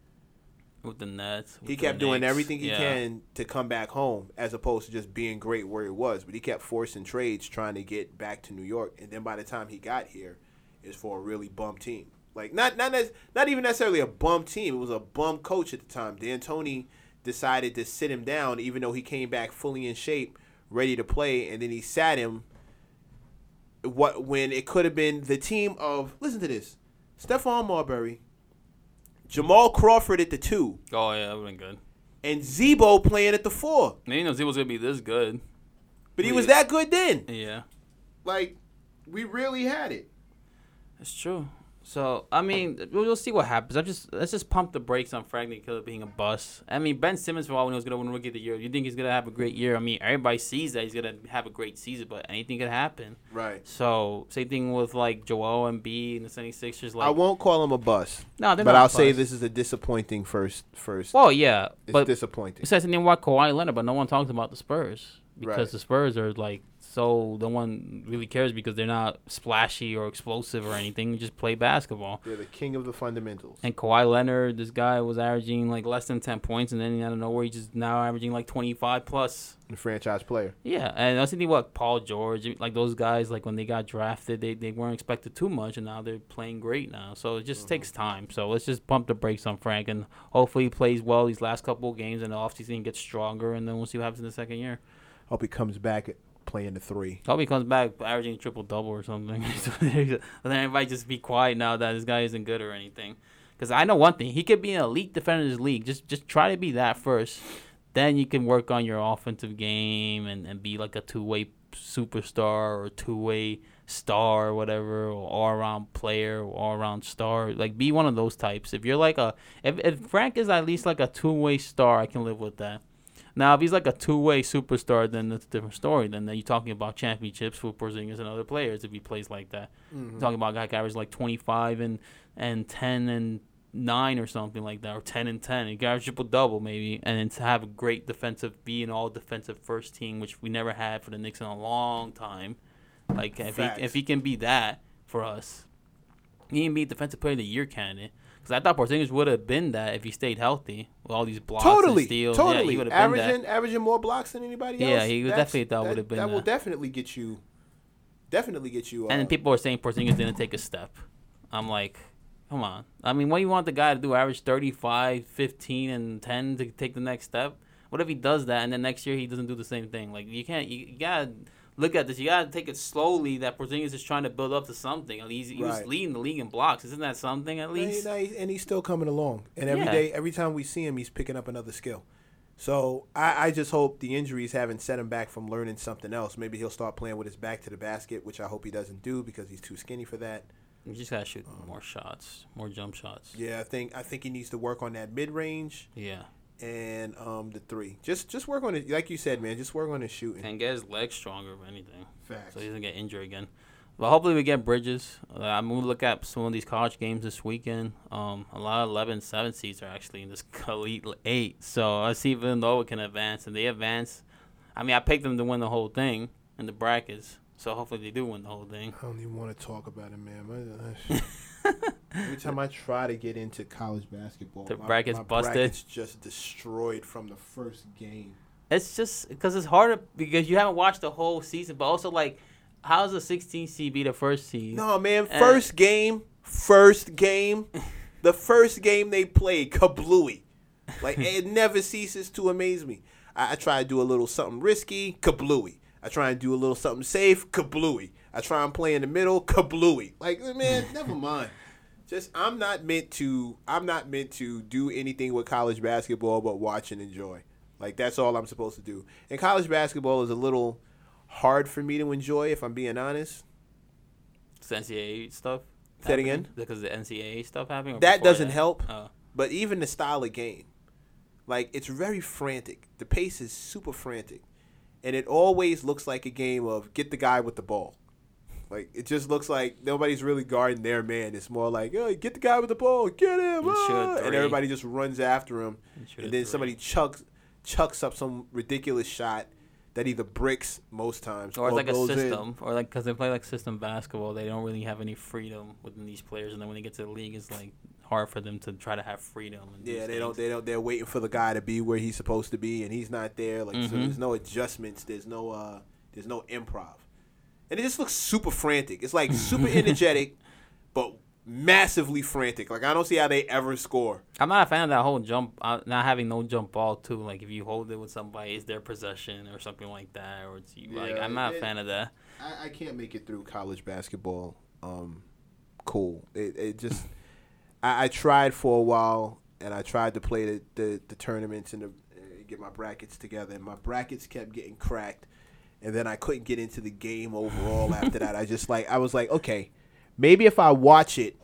S1: With the Nets, with
S2: He kept doing
S1: Knicks.
S2: everything he
S1: Yeah.
S2: can to come back home, as opposed to just being great where he was. But he kept forcing trades, trying to get back to New York. And then by the time he got here, it's for a really bum team. Like not not not even necessarily a bum team. It was a bum coach at the time. D'Antoni decided to sit him down, even though he came back fully in shape, ready to play, and then he sat him. What when it could have been the team of listen to this, Stephon Marbury, Jamal Crawford at the two,
S1: Oh yeah, that would have been good.
S2: and Z-Bo playing at the four.
S1: I didn't know was gonna be this good.
S2: But he was that good then.
S1: Yeah,
S2: Like, we really had it.
S1: It's true. So I mean, we'll, we'll see what happens. I just let's just pump the brakes on Frank Ntilikina being a bust. I mean, Ben Simmons for all when he was gonna win Rookie of the Year. You think he's gonna have a great year? I mean, everybody sees that he's gonna have a great season, but anything could happen.
S2: Right.
S1: So same thing with like Joel Embiid and the 76ers. Like,
S2: I won't call him a bust,
S1: no, they're
S2: but I'll say this is a disappointing first. First,
S1: Well, yeah,
S2: it's
S1: but
S2: disappointing.
S1: besides the name why Kawhi Leonard, but no one talks about the Spurs because
S2: Right.
S1: the Spurs are like so no one really cares because they're not splashy or explosive or anything. They just play basketball.
S2: They're the king of the fundamentals.
S1: And Kawhi Leonard, this guy was averaging like less than ten points, and then out of nowhere, he's just now averaging like twenty five plus.
S2: The franchise player.
S1: Yeah, and that's the thing about Paul George, like those guys, like when they got drafted, they, they weren't expected too much, and now they're playing great now. So it just mm-hmm. takes time. So let's just pump the brakes on Frank, and hopefully he plays well these last couple of games, and the offseason gets stronger, and then we'll see what happens in the second year.
S2: Hope he comes back playing the three.
S1: He comes back averaging triple double or something. then everybody just be quiet now that this guy isn't good or anything. Because I know one thing, he could be an elite defender in this league. Just just try to be that first. Then you can work on your offensive game and, and be like a two way superstar or two way star or whatever, or all around player or all around star. Like be one of those types. If you're like a if, if Frank is at least like a two way star, I can live with that. Now, if he's like a two-way superstar, then that's a different story. Then you're talking about championships for Porzingis and other players. If he plays like that, mm-hmm. you're talking about a guy who averages like 25 and and 10 and nine or something like that, or 10 and 10. He got a triple double maybe, and then to have a great defensive, be an all defensive first team, which we never had for the Knicks in a long time. Like if he if he can be that for us, he can be defensive player of the year candidate. Because I thought Porzingis would have been that if he stayed healthy with all these blocks and
S2: Totally,
S1: steals. Yeah, he
S2: totally.
S1: would have
S2: averaging averaging more blocks than anybody else.
S1: Yeah, he would
S2: That's-
S1: definitely thought
S2: that,
S1: would've been
S2: that.
S1: That will
S2: definitely get you. Definitely get you.
S1: And then
S2: uh,
S1: people are saying Porzingis didn't take a step. I'm like, come on. I mean, what do you want the guy to do? Average 35, 15, and 10 to take the next step? What if he does that and then next year he doesn't do the same thing? Like, you can't, you, you gotta look at this. You gotta take it slowly that Porzingis is trying to build up to something. At least he was leading the league in blocks. Isn't that something at least?
S2: and he- and he's still coming along. And every
S1: Yeah.
S2: day, every time we see him, he's picking up another skill. So I, I just hope the injuries haven't set him back from learning something else. Maybe he'll start playing with his back to the basket, which I hope he doesn't do because he's too skinny for that.
S1: You just gotta shoot um, more shots, more jump shots.
S2: Yeah, I think I think he needs to work on that mid range
S1: Yeah.
S2: And um the three. Just just work on it, like you said, man. Just work on his shooting.
S1: And get his legs stronger, if anything.
S2: Facts.
S1: so he doesn't get injured again. But hopefully we get Bridges. Uh, I'm gonna look at some of these college games this weekend. Um, a lot of 11, 7 seeds are actually in this elite eight. So I see even though it can advance, and they advance. I mean, I picked them to win the whole thing in the brackets. So hopefully they do win the whole thing.
S2: I don't even want to talk about it, man. Every time I try to get into college basketball,
S1: The bracket's
S2: my
S1: busted.
S2: bracket's just destroyed from the first game.
S1: It's just because it's harder because you haven't watched the whole season, but also like, how's a 16 seed be the first seed?
S2: No, man.
S1: Uh,
S2: First game, first game, the first game they played, kablooey. Like it never ceases to amaze me. I, I try to do a little something risky, kablooey. I try and do a little something safe, kablooey. I try and play in the middle, kablooey. Like man, never mind. Just I'm not meant to. I'm not meant to do anything with college basketball but watch and enjoy. Like that's all I'm supposed to do. And college basketball is a little hard for me to enjoy, if I'm being honest.
S1: It's NCAA stuff.
S2: Say it again?
S1: Because the NCAA stuff happening.
S2: That doesn't
S1: that?
S2: help.
S1: Oh.
S2: But even the style of game, like it's very frantic. The pace is super frantic, and it always looks like a game of get the guy with the ball. Like it just looks like nobody's really guarding their man. It's more like, oh, get the guy with the ball, get him,
S1: And
S2: ah," and everybody just runs after him,
S1: And shoot a
S2: and then somebody chucks chucks up some ridiculous shot that either bricks most times
S1: or it's like a
S2: goes in.
S1: system, or like because they play like system basketball, they don't really have any freedom within these players, and then when they get to the league, it's like hard for them to try to have freedom. And
S2: Yeah, they
S1: things.
S2: don't. They don't. They're waiting for the guy to be where he's supposed to be, and he's not there. Like so,
S1: Mhm.
S2: there's no adjustments. There's no. uh There's no improv, and it just looks super frantic. It's like super energetic, but massively frantic. Like I don't see how they ever score.
S1: I'm not a fan of that whole jump, uh, not having no jump ball too. Like if you hold it with somebody, it's their possession or something like that, or it's you. like I'm not a fan of that.
S2: I, I can't make it through college basketball. Um, cool. It it just. I, I tried for a while, and I tried to play the the, the tournaments and the, uh, get my brackets together, and my brackets kept getting cracked, and then I couldn't get into the game overall. after that, I just like I was like, okay, maybe if I watch it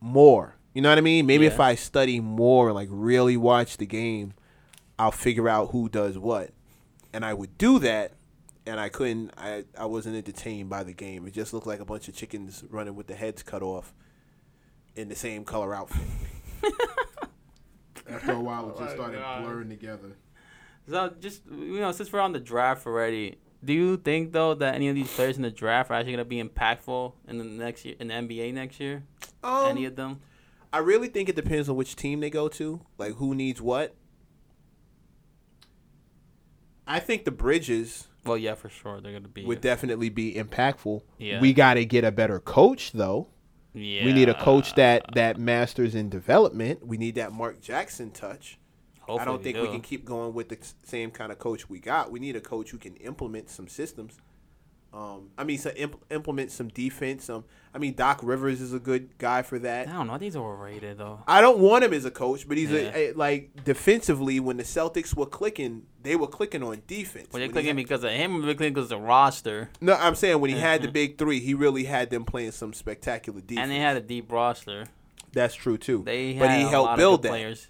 S2: more, you know what I mean? Maybe if I study more, like really watch the game, I'll figure out who does what, and I would do that and I couldn't. I I wasn't entertained by the game. It just looked like a bunch of chickens running with the heads cut off, in the same color outfit. After a while, it
S1: Oh
S2: just started blurring together.
S1: So just you know, since we're on the draft already, do you think though that any of these players in the draft are actually gonna be impactful in the next year in the NBA next year? any
S2: Um,
S1: of them?
S2: I really think it depends on which team they go to, like who needs what. I think the Bridges
S1: Well, yeah, for sure they're gonna be.
S2: would definitely be impactful.
S1: Yeah.
S2: We got to get a better coach, though.
S1: yeah,
S2: We need a coach that that masters in development. We need that Mark Jackson touch. I don't think we can keep going with the same kind of coach we got. We need a coach who can implement some systems. Um, I mean, so imp- implement some defense. Some, I mean, Doc Rivers is a good guy for that.
S1: I don't know. Think he's overrated though.
S2: I don't want him as a coach, but he's
S1: Yeah.
S2: a, a like defensively. When the Celtics were clicking, they were clicking on defense.
S1: Well, they're
S2: When
S1: clicking
S2: had-
S1: because of him. or They're clicking because of the roster,
S2: no, I'm saying when he had the
S1: Mhm.
S2: big three, he really had them playing some spectacular defense.
S1: and they had a deep roster.
S2: That's true too.
S1: They
S2: but he helped build that.
S1: players.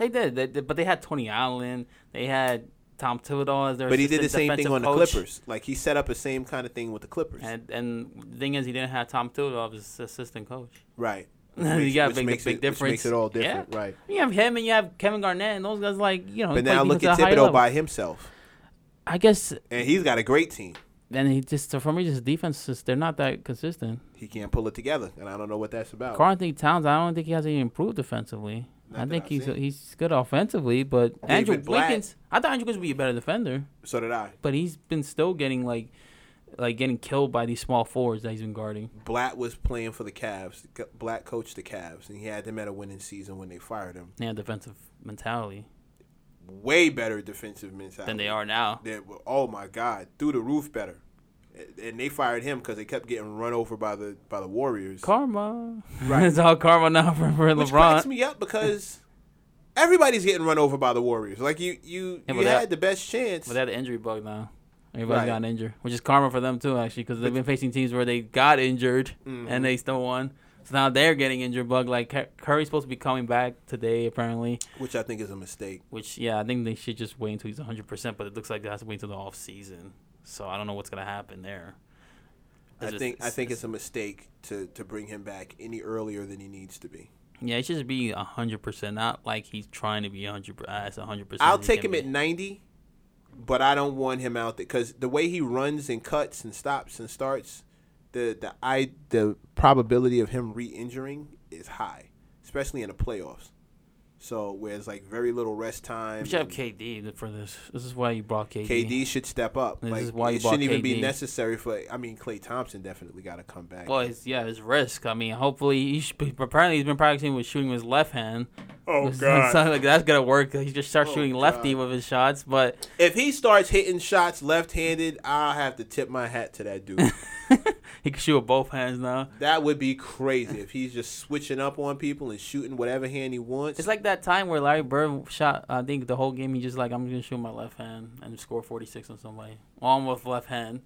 S1: They did, they, did, but they had Tony Allen. They had Tom Thibodeau as their.
S2: But he did the same thing on the. Clippers. Like he set up the same kind of thing with the Clippers.
S1: And and the thing is, he didn't have Tom Thibodeau as his assistant coach.
S2: right.
S1: you
S2: Which-
S1: got
S2: which
S1: big,
S2: makes
S1: big
S2: it,
S1: difference.
S2: Which makes it all different,
S1: Yeah.
S2: right?
S1: You have him and you have Kevin Garnett and those guys like you know.
S2: But now look at Thibodeau by himself,
S1: I guess,
S2: and he's got a great team.
S1: and he just for me, just defenses they're not that consistent.
S2: He can't pull it together, and I don't know what that's about.
S1: Karl-Anthony Towns, I don't think he has any improved defensively.
S2: Not
S1: I think he's
S2: seen.
S1: he's good offensively, but Andrew
S2: Black-
S1: Wiggins. I thought Andrew Wiggins would be a better defender,
S2: So did I.
S1: but he's been still getting like like getting killed by these small forwards that he's been guarding.
S2: Blatt was playing for the Cavs. Blatt coached the Cavs, and he had them at a winning season when they fired him.
S1: Yeah, defensive mentality
S2: Way better defensive mentality
S1: than they are now.
S2: They were- oh my God, through the roof better. And- they fired him because they kept getting run over by the by the Warriors.
S1: Karma.
S2: Right.
S1: it's all karma now for, for
S2: Which
S1: LeBron.
S2: me up because everybody's getting run over by the Warriors. Like you, you,
S1: Yeah,
S2: you had
S1: that-
S2: the best chance.
S1: But they had the injury bug now. Everybody's
S2: Right.
S1: gotten injured, which is karma for them too, actually, because they've been facing teams where they got injured
S2: Mhm.
S1: and they still won. So now they're getting injured bug. Like Curry's supposed to be coming back today, apparently.
S2: which I think is a mistake.
S1: Which yeah, I think they should just wait until he's 100. percent But it looks like they have to wait until the off season. So I don't know what's gonna happen there.
S2: I
S1: just-
S2: think I think it's a mistake to to bring him back any earlier than he needs to be.
S1: yeah, it should be 100. percent Not like he's trying to be 100. As uh, 100. percent
S2: I'll take him at 90, but I don't want him out there because the way he runs and cuts and stops and starts, the the I the probability of him re-injuring is high, especially in the playoffs. So where it's like very little rest time.
S1: We should have KD for this. This is why you brought KD.
S2: KD should step up.
S1: This
S2: like
S1: is why you
S2: it shouldn't even be necessary for. I mean, Klay Thompson definitely got to come back.
S1: Well, it's, yeah, it's risk. I mean, hopefully, he should be, apparently he's been practicing with shooting with his left hand.
S2: oh
S1: It's not like that's gonna work. He just starts
S2: Oh,
S1: shooting lefty
S2: God.
S1: with his shots, but
S2: If he starts hitting shots left-handed, I'll have to tip my hat to that dude.
S1: he can shoot with both hands now.
S2: That would be crazy if he's just switching up on people and shooting whatever hand he wants.
S1: It's like that time where Larry Bird shot. I think the whole game he just like I'm gonna shoot my left hand and score 46 on somebody. All with left hand.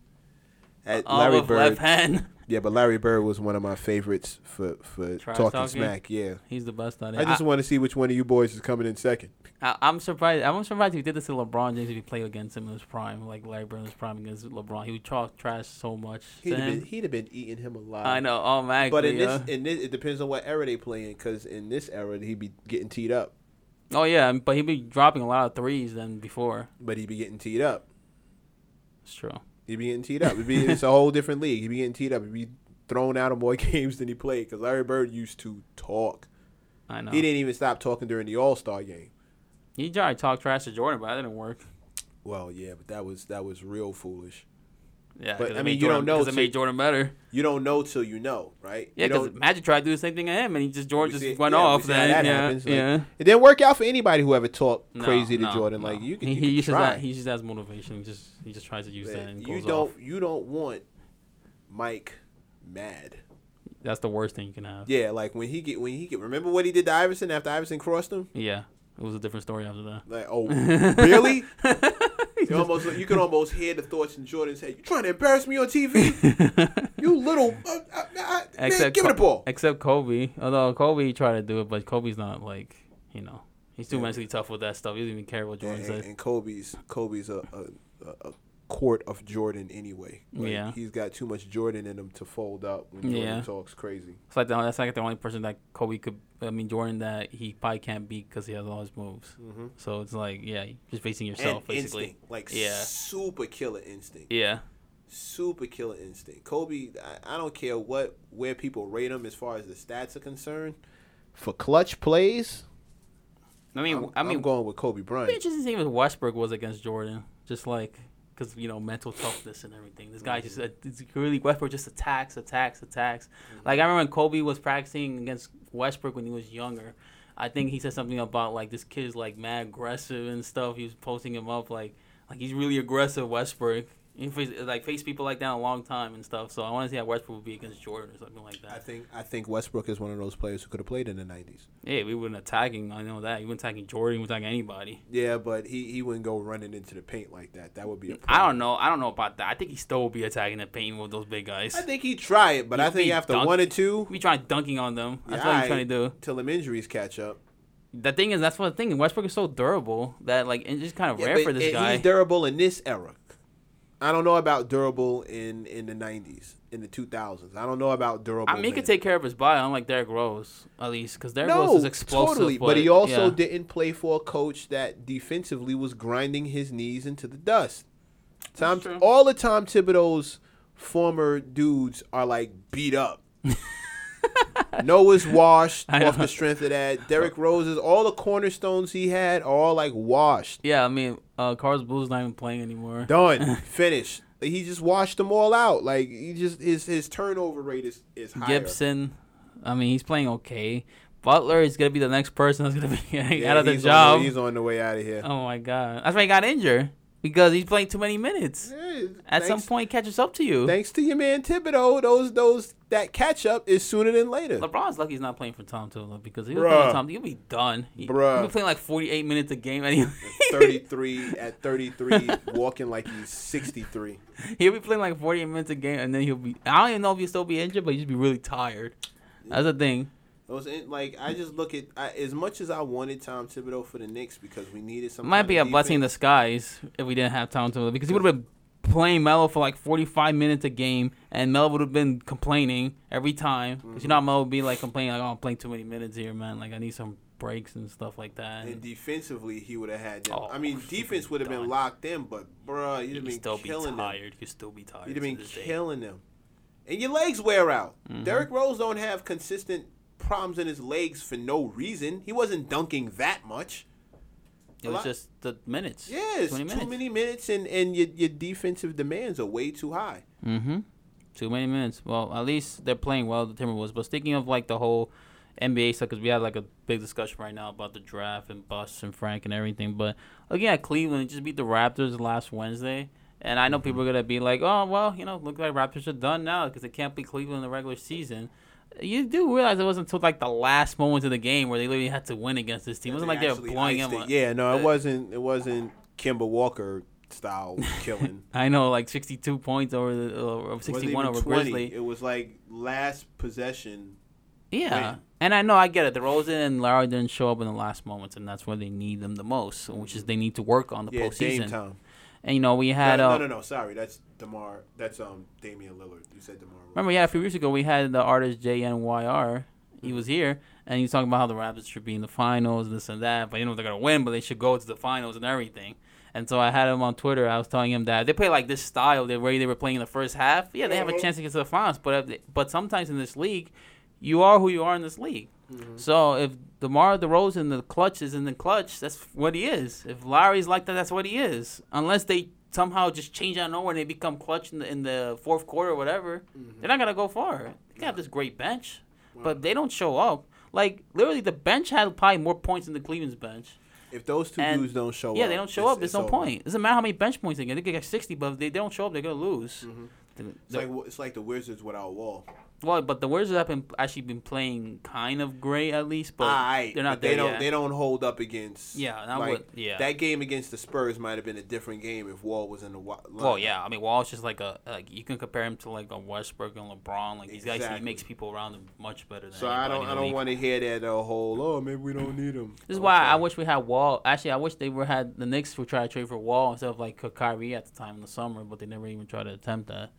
S2: At
S1: All
S2: Larry Bird.
S1: left hand.
S2: Yeah, but Larry Bird was one of my favorites for for
S1: Trash
S2: talking,
S1: talking?
S2: smack. Yeah,
S1: He's the best at it.
S2: I just want to see which one of you boys is coming in second.
S1: I, I'm surprised. I'm surprised if he did this to LeBron James if he played against him in his prime, like Larry Bird in his prime against LeBron. He would talk trash so much.
S2: He'd have been he'd have been eating him alive.
S1: I know, automatically.
S2: But in this in this, it depends on what era they play in. Because in this era, he'd be getting teed up.
S1: oh yeah, but he'd be dropping a lot of threes than before.
S2: But he'd be getting teed up.
S1: It's true.
S2: He'd be getting teed up. It'd be, it's a whole different league. He'd be getting teed up. He'd be thrown out of more games than he played. Because Larry Bird used to talk.
S1: I know.
S2: He didn't even stop talking during the All Star game.
S1: He tried to talk trash to Jordan, but that didn't work.
S2: Well, yeah, but that was that was real foolish.
S1: Yeah,
S2: But, I mean, you don't know
S1: because it made Jordan better.
S2: You don't know till you know, right?
S1: Yeah, because Magic tried to do the same thing to him, and he just Jordan just went
S2: yeah,
S1: off. Then
S2: that
S1: yeah,
S2: happens, like-
S1: yeah.
S2: It didn't work out for anybody who ever talked
S1: No,
S2: crazy to
S1: no,
S2: Jordan.
S1: no.
S2: Like you can,
S1: he,
S2: you
S1: he uses
S2: try.
S1: that. He uses that as motivation. He just he just tries to use that and
S2: you
S1: goes
S2: don't.
S1: off.
S2: You don't want Mike mad.
S1: That's the worst thing you can have.
S2: Yeah, like when he get when he get. Remember what he did to Iverson after Iverson crossed him?
S1: Yeah, it was a different story after that.
S2: Like, oh, really? You almost you can almost hear the thoughts in Jordan's head. You trying to embarrass me on TV? you little uh, uh, uh, man,
S1: Except
S2: give me the ball.
S1: Except Kobe. Although Kobe tried to do it, but Kobe's not like you know he's too
S2: Yeah.
S1: mentally tough with that stuff. He doesn't even care what Jordan
S2: And,
S1: says.
S2: and Kobe's Kobe's a, a, a court of Jordan anyway. Like,
S1: Yeah.
S2: he's got too much Jordan in him to fold up when Jordan
S1: Yeah.
S2: talks crazy.
S1: It's like the, that's like the only person that Kobe could. I mean Jordan that he probably can't beat because he has all his moves.
S2: Mm-hmm.
S1: So it's like yeah, just facing yourself
S2: and
S1: basically.
S2: instinct, like
S1: Yeah.
S2: super killer instinct,
S1: Yeah.
S2: super killer instinct. Kobe, I, I don't care what where people rate him as far as the stats are concerned. For clutch plays,
S1: I mean,
S2: I'm,
S1: I mean,
S2: I'm going with Kobe
S1: It'd be
S2: Bryant.
S1: interesting to see what Westbrook was against Jordan. Just like, because, you know, mental toughness and everything. This guy just, uh, it's really, Westbrook just attacks, attacks, attacks. Like, I remember when Kobe was practicing against Westbrook when he was younger. I think he said something about, like, this kid is, like, mad aggressive and stuff. He was posting him up, like, like he's really aggressive, Westbrook. He face, like, faced people like that a long time and stuff. So I want to see how Westbrook would be against Jordan or something like that.
S2: I think I think Westbrook is one of those players who could have played in the '90s.
S1: Yeah, we weren't attacking. I know that. He wasn't attacking Jordan. He wasn't attacking anybody.
S2: Yeah, but he, he wouldn't go running into the paint like that. That would be a
S1: I
S2: problem.
S1: don't know. I don't know about that. I think he still will be attacking the paint with those big guys.
S2: I think he'd try it, but
S1: He'd
S2: I think after
S1: dunk-
S2: one or two,
S1: We trying dunking on them. That's
S2: Yeah,
S1: what he's trying to do.
S2: till them injuries catch up.
S1: The thing is, that's what the thing. Westbrook is so durable that like it's just kind of
S2: Yeah,
S1: rare for this
S2: it-
S1: guy.
S2: He's durable in this era. I don't know about durable in in the '90s, in the 2000s. I don't know about durable.
S1: I mean, he could take care of his body, unlike Derrick Rose, at least, because Derrick
S2: no,
S1: Rose is explosive.
S2: totally. But, he also
S1: yeah.
S2: didn't play for a coach that defensively was grinding his knees into the dust. Tom, all the Tom Thibodeau's former dudes are like beat up. Noah's washed off the strength of that. Derrick Rose's all the cornerstones he had are all like washed.
S1: Yeah, I mean, uh, Carlos Boo's not even playing anymore.
S2: Done. Finished. he just washed them all out. Like he just his his turnover rate is is higher.
S1: Gibson, I mean, he's playing okay. Butler is gonna be the next person that's gonna be
S2: Yeah,
S1: out of the job.
S2: On he's on the way out of here.
S1: oh my god, that's why he got injured because he's playing too many minutes.
S2: Yeah,
S1: At some
S2: thanks-
S1: point, catches up to you.
S2: Thanks to your man Thibodeau, those those that catch up is sooner than later.
S1: LeBron's lucky he's not playing for Tom Thibodeau because he was
S2: Bruh.
S1: playing Tom. He'll be done. He,
S2: Bruh.
S1: He'll be playing like 48 minutes a game anyway.
S2: 33 at 33, walking like he's 63.
S1: he'll be playing like 48 minutes a game, and then he'll be. I don't even know if he'll still be injured, but he'll just be really tired. That's the thing.
S2: Those in, like I just look at I, as much as I wanted Tom Thibodeau for the Knicks because we needed some.
S1: Might be a
S2: of
S1: blessing in
S2: defense.
S1: disguise if we didn't have Tom Thibodeau because he would have been playing Melo for like 45 minutes a game, and Melo would have been complaining every time because you know Melo would be like complaining like, "Oh, I'm playing too many minutes here, man. Like I need some breaks and stuff like that."
S2: And defensively, he would have had them.
S1: Oh,
S2: I mean, defense would have been locked in, but bruh, you'd have been
S1: still be
S2: killing them.
S1: tired. You'd still be tired.
S2: You'd have been
S1: this day.
S2: killing them, and your legs wear out.
S1: Mhm.
S2: Derrick Rose don't have consistent problems in his legs for no reason. He wasn't dunking that much.
S1: It was just the minutes.
S2: Yes,
S1: 20
S2: too many minutes, and and your your defensive demands are way too high.
S1: Mm-hmm. Too many minutes. Well, at least they're playing well, the Timberwolves. But speaking of like the whole NBA stuff, because we had like a big discussion right now about the draft and Bus and Frank and everything. But looking at Cleveland, just beat the Raptors last Wednesday. And I know people are gonna be like, "Oh, well, you know, look like Raptors are done now because they can't beat Cleveland in the regular season." You do realize it wasn't until like the last moments of the game where they literally had to win against this team. It wasn't like they were blowing them.
S2: it. Yeah, no, it
S1: Uh,
S2: wasn't. It wasn't Kemba Walker style killing.
S1: I know, like 62 points over the uh, 61 over
S2: 20.
S1: Grizzly.
S2: It was like last possession.
S1: Yeah,
S2: win.
S1: and I know I get it. The DeRozan and Lowry didn't show up in the last moments, and that's where they need them the most, which is they need to work on the
S2: yeah,
S1: postseason.
S2: time.
S1: And you know we had
S2: no,
S1: uh,
S2: no, no, no. Sorry, that's Demar. That's um Damian Lillard. You said Demar.
S1: Remember yeah a few weeks ago we had the artist JNYR. He was here and he was talking about how the Raptors should be in the finals, this and that. But you know they're gonna win, but they should go to the finals and everything. And so I had him on Twitter. I was telling him that they play like this style, the way they were playing in the first half. Yeah, they have a
S2: Mhm.
S1: chance to get to the finals, but if they, but sometimes in this league, you are who you are in this league. So if DeMar DeRozan the Rose, and the clutch is in the clutch, that's what he is. If Lowry's like that, that's what he is. Unless they somehow just change out of nowhere and they become clutch in the, in the fourth quarter or whatever, they're not gonna go far. They can have this great bench, but they don't show up. Like literally, the bench had probably more points than the Cleveland's bench.
S2: If those two
S1: And-
S2: dudes don't show up,
S1: yeah, they don't show up. There's no
S2: over.
S1: point. Doesn't matter how many bench points they get. They could get 60, but if they, they don't show up, they're gonna lose.
S2: Mhm.
S1: The-
S2: It's like it's like the Wizards without Wall.
S1: Well, but the Wizards have been actually been playing kind of great at least, but
S2: Aight,
S1: they're not
S2: but they don't.
S1: yet.
S2: They don't hold up against.
S1: Yeah, not
S2: like,
S1: what- yeah.
S2: That game against the Spurs might have been a different game if Wall was in the. wa-
S1: Well, yeah. I mean, Wall's just like a like you can compare him to like a Westbrook and LeBron. Like these guys, he makes people around him much better than.
S2: So I don't. I don't want to hear that uh, whole. Oh, maybe we don't need him.
S1: This is why I wish we had Wall. Actually, I wish they were had the Knicks would try to trade for Wall instead of like Kyrie at the time in the summer, but they never even tried to attempt that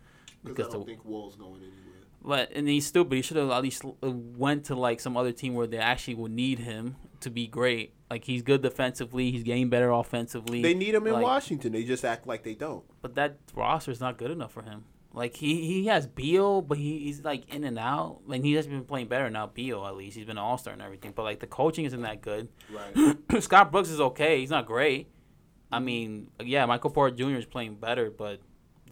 S2: because
S1: because
S2: I don't
S1: the,
S2: think Wall's going anywhere.
S1: But and he's stupid. He should have at least uh, went to like some other team where they actually would need him to be great. Like he's good defensively. He's getting better offensively.
S2: They need him in
S1: like-
S2: Washington. They just act like they don't.
S1: but that roster is not good enough for him. Like he, he has Beal, but he, he's like in and out. And he has been playing better now. Beal at least he's been an all star and everything. But like the coaching isn't that good.
S2: Right.
S1: Scott Brooks is okay. He's not great. I mean, yeah, Michael Porter Jr. is playing better, but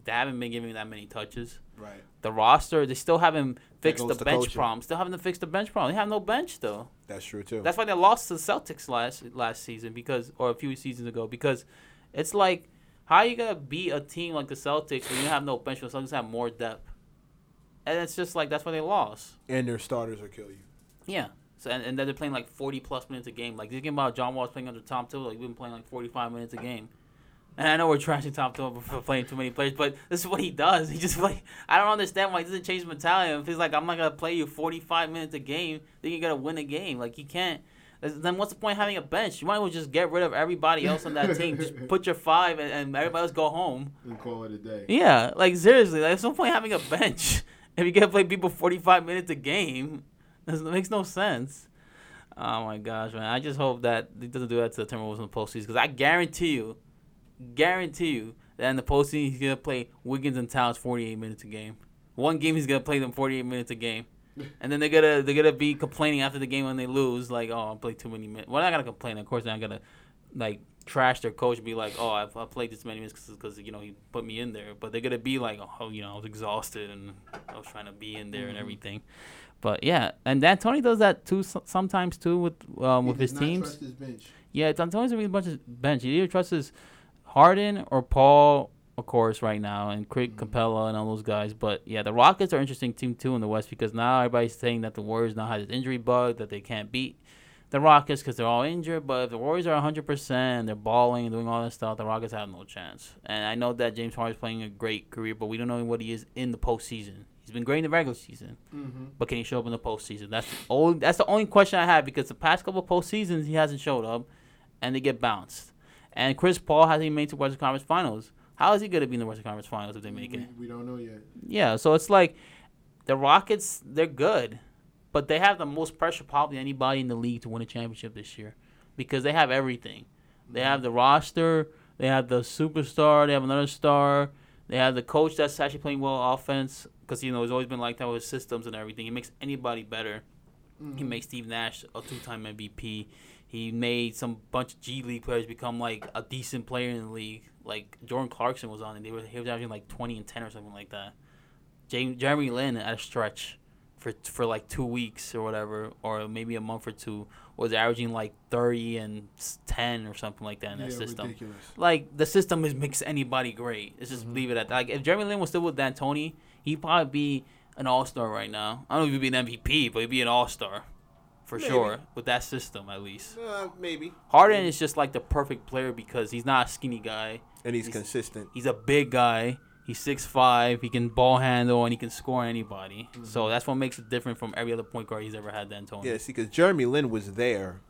S1: they haven't been giving that many touches.
S2: right.
S1: The roster, they still haven't fixed the bench
S2: coaching.
S1: problem. Still haven't fixed the bench problem. They have no bench though.
S2: That's true too.
S1: That's why they lost to the Celtics last last season because, or a few seasons ago, because it's like, how are you gonna beat a team like the Celtics when you have no bench? When the Celtics have more depth, and it's just like that's why they lost.
S2: and their starters will kill you.
S1: Yeah. So and, and then they're playing like forty plus minutes a game. Like thinking about John Wall's playing under Tom Thibodeau, like we've been playing like forty five minutes a game. And I know we're trashing Tom Thibodeau for playing too many players, but this is what he does. He just like I don't understand why he doesn't change mentality. If he's like I'm not gonna play you forty five minutes a game, then you gotta win a game. Like he can't. Then what's the point of having a bench? You might as well just get rid of everybody else on that team. Just put your five and, and everybody else go home.
S2: And call it a day.
S1: Yeah, like seriously, like, there's no point having a bench if you can't play people 45 minutes a game. This makes no sense. Oh my gosh, man! I just hope that he doesn't do that to the Timberwolves in the postseason because I guarantee you, guarantee you that in the postseason he's gonna play Wiggins and Towns 48 minutes a game. One game he's gonna play them 48 minutes a game, and then they're gonna they're gonna be complaining after the game when they lose, like, oh, I played too many minutes. Well, not gonna complain. Of course, they're not gonna like trash their coach and be like, "Oh, I've, I played this many minutes because you know he put me in there," but they're gonna be like, "Oh, you know, I was exhausted and I was trying to be in there
S3: Mm-hmm.
S1: and everything." But yeah, and D'Antoni does that too sometimes too with um,
S3: He
S1: with his teams.
S3: trust his bench.
S1: Yeah, D'Antoni's a really bunch of bench. He either trusts his Harden or Paul, of course, right now, and Craig Capela and all those guys. But yeah, the Rockets are an interesting team too in the West because now everybody's saying that the Warriors now has this injury bug that they can't beat the Rockets because they're all injured. But if the Warriors are 100% and they're balling and doing all that stuff, the Rockets have no chance. And I know that James Harden is playing a great career, but we don't know what he is in the postseason. He's been great in the regular season,
S3: Mm-hmm.
S1: but can he show up in the postseason? That's the only, that's the only question I have because the past couple of postseasons he hasn't showed up, and they get bounced. And Chris Paul hasn't even made to the Western Conference Finals. How is he going to be in the Western Conference Finals if they make it?
S3: We, we don't know yet.
S1: Yeah, so it's like the Rockets, they're good, but they have the most pressure probably anybody in the league to win a championship this year because they have everything. They have the roster, they have the superstar, they have another star, they have the coach that's actually playing well offense because you know he's always been like that with systems and everything. He makes anybody better. He mm-hmm. makes Steve Nash a two-time MVP. He made some bunch of G League players become like a decent player in the league. Like Jordan Clarkson was on and They were he was averaging like twenty and ten or something like that. James, Jeremy Lin at a stretch for for like two weeks or whatever, or maybe a month or two, was averaging like thirty and ten or something like that in that
S3: yeah,
S1: system.
S3: ridiculous.
S1: Like the system is makes anybody great. Let's just mm-hmm. leave it at that. Like if Jeremy Lin was still with D'Antoni, he'd probably be an all star right now. I don't know if he'd be an MVP, but he'd be an all star. For
S2: Maybe.
S1: sure, with that system at least.
S2: Uh, maybe.
S1: Harden is just like the perfect player because he's not a skinny guy.
S2: And he's,
S1: He's-
S2: consistent.
S1: He's a big guy. He's six five. He can ball handle and he can score anybody. So that's what makes it different from every other point guard he's ever had. D'Antoni.
S2: Yeah, see, because Jeremy Lin was there.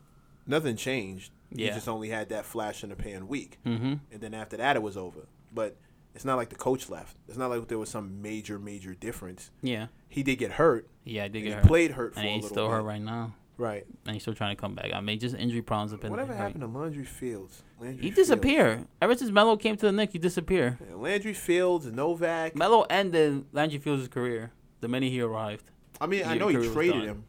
S2: Nothing changed.
S1: Yeah.
S2: He just only had that flash in the pan week.
S1: Mm-hmm.
S2: And then after that, it was over. But it's not like the coach left. It's not like there was some major, major difference.
S1: Yeah.
S2: He did get hurt.
S1: Yeah, I did
S2: and
S1: get
S2: he
S1: hurt.
S2: played hurt for
S1: and
S2: a
S1: he's
S2: little
S1: still
S2: bit.
S1: hurt right now.
S2: Right.
S1: And he's still trying to come back. I mean, just injury problems have been.
S2: Whatever
S1: right.
S2: happened to Landry Fields? Landry
S1: He
S2: Fields.
S1: disappear. Ever since Melo came to the Knicks, he disappeared.
S2: Yeah, Landry Fields, Novak.
S1: Melo ended Landry Fields' career the minute he arrived.
S2: I mean, I know he traded him.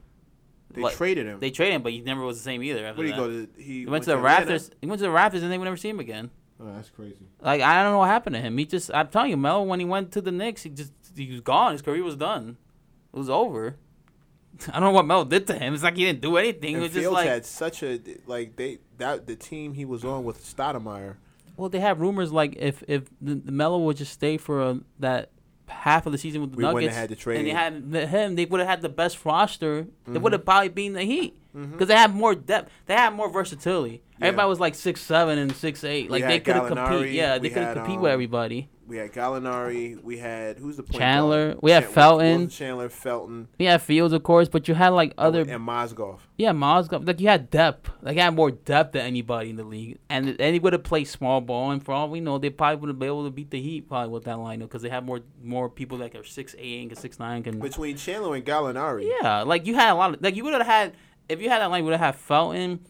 S2: They
S1: What?
S2: traded him.
S1: They traded him, but he never was the same either. After
S2: Where did he
S1: that.
S2: go to? He,
S1: He went to the
S2: Atlanta?
S1: Raptors. He went to the Raptors, and they would never see him again.
S3: Oh, that's crazy.
S1: Like I don't know what happened to him. He just I'm telling you, Melo when he went to the Knicks, he just he was gone. His career was done. It was over. I don't know what Melo did to him. It's like he didn't do anything.
S2: And
S1: it was just like
S2: had such a like they that the team he was on with Stoudemire.
S1: well, they have rumors like if if the, the Melo would just stay for uh that half of the season with the
S2: We
S1: Nuggets,
S2: had to trade.
S1: and they had him, they would have had the best roster. They
S2: Mhm.
S1: would have probably been the Heat because they have more depth. They have more versatility.
S2: Yeah.
S1: Everybody was like six seven and six eight.
S2: We
S1: Like they could have compete. Yeah, they could have
S2: had,
S1: compete
S2: um,
S1: with everybody.
S2: We had Gallinari. We had who's the point
S1: Chandler,
S2: guard?
S1: we had Felton.
S2: Wilson Chandler, Felton,
S1: We had Fields, of course, but you had like other
S2: and Mozgov.
S1: Yeah, Mozgov. Like you had depth. Like you had more depth than anybody in the league, and and he would have played small ball. And for all we know, they probably would have been able to beat the Heat probably with that lineup because they have more more people that are six eight and six nine can.
S2: Between Chandler and Gallinari,
S1: Yeah, like you had a lot of like you would have had if you had that line, you would have had Felton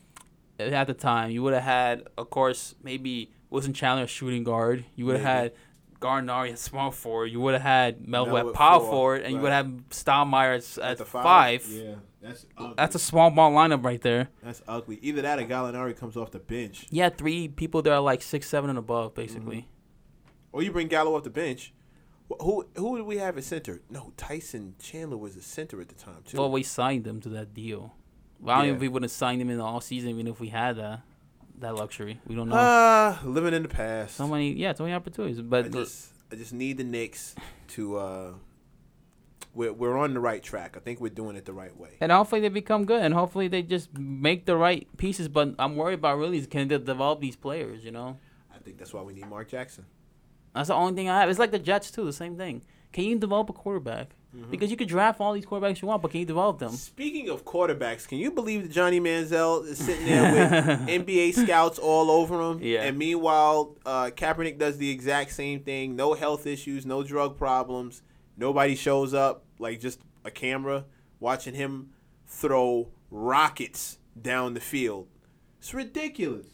S1: at the time. You would have had, of course, maybe Wilson Chandler a shooting guard. You would have had. Gallinari at small forward, you would have had Melo
S2: Melo
S1: at
S2: at
S1: power
S2: four,
S1: forward, and you would have Stoudemire at,
S2: At
S1: at
S2: the
S1: five.
S2: five.
S3: Yeah, that's ugly.
S1: That's a small ball lineup right there.
S2: that's ugly. Either that or Gallinari comes off the bench,
S1: Yeah, three people that are like six, seven, and above, basically. Mm-hmm.
S2: or you bring Gallo off the bench. Who who did we have at center? No, Tyson Chandler was a center at the time too.
S1: Well, we signed them to that deal. Well, I don't
S2: Yeah.
S1: if we would have signed them in the all season, even if we had that that luxury. We don't know.
S2: Ah, living in the past.
S1: so many, yeah, so many opportunities. But I
S2: just I just need the Knicks to. uh We're we're on the right track. I think we're doing it the right way.
S1: and hopefully they become good, and hopefully they just make the right pieces. But I'm worried about really can they develop these players? You know,
S2: I think that's why we need Mark Jackson.
S1: that's the only thing I have. It's like the Jets too, the same thing. Can you develop a quarterback?
S2: Mm-hmm.
S1: Because you could draft all these quarterbacks you want, but can you develop them?
S2: Speaking of quarterbacks, can you believe that Johnny Manziel is sitting there with NBA scouts all over him?
S1: Yeah.
S2: And meanwhile, uh, Kaepernick does the exact same thing. No health issues, no drug problems. Nobody shows up. Like just a camera watching him throw rockets down the field. It's ridiculous.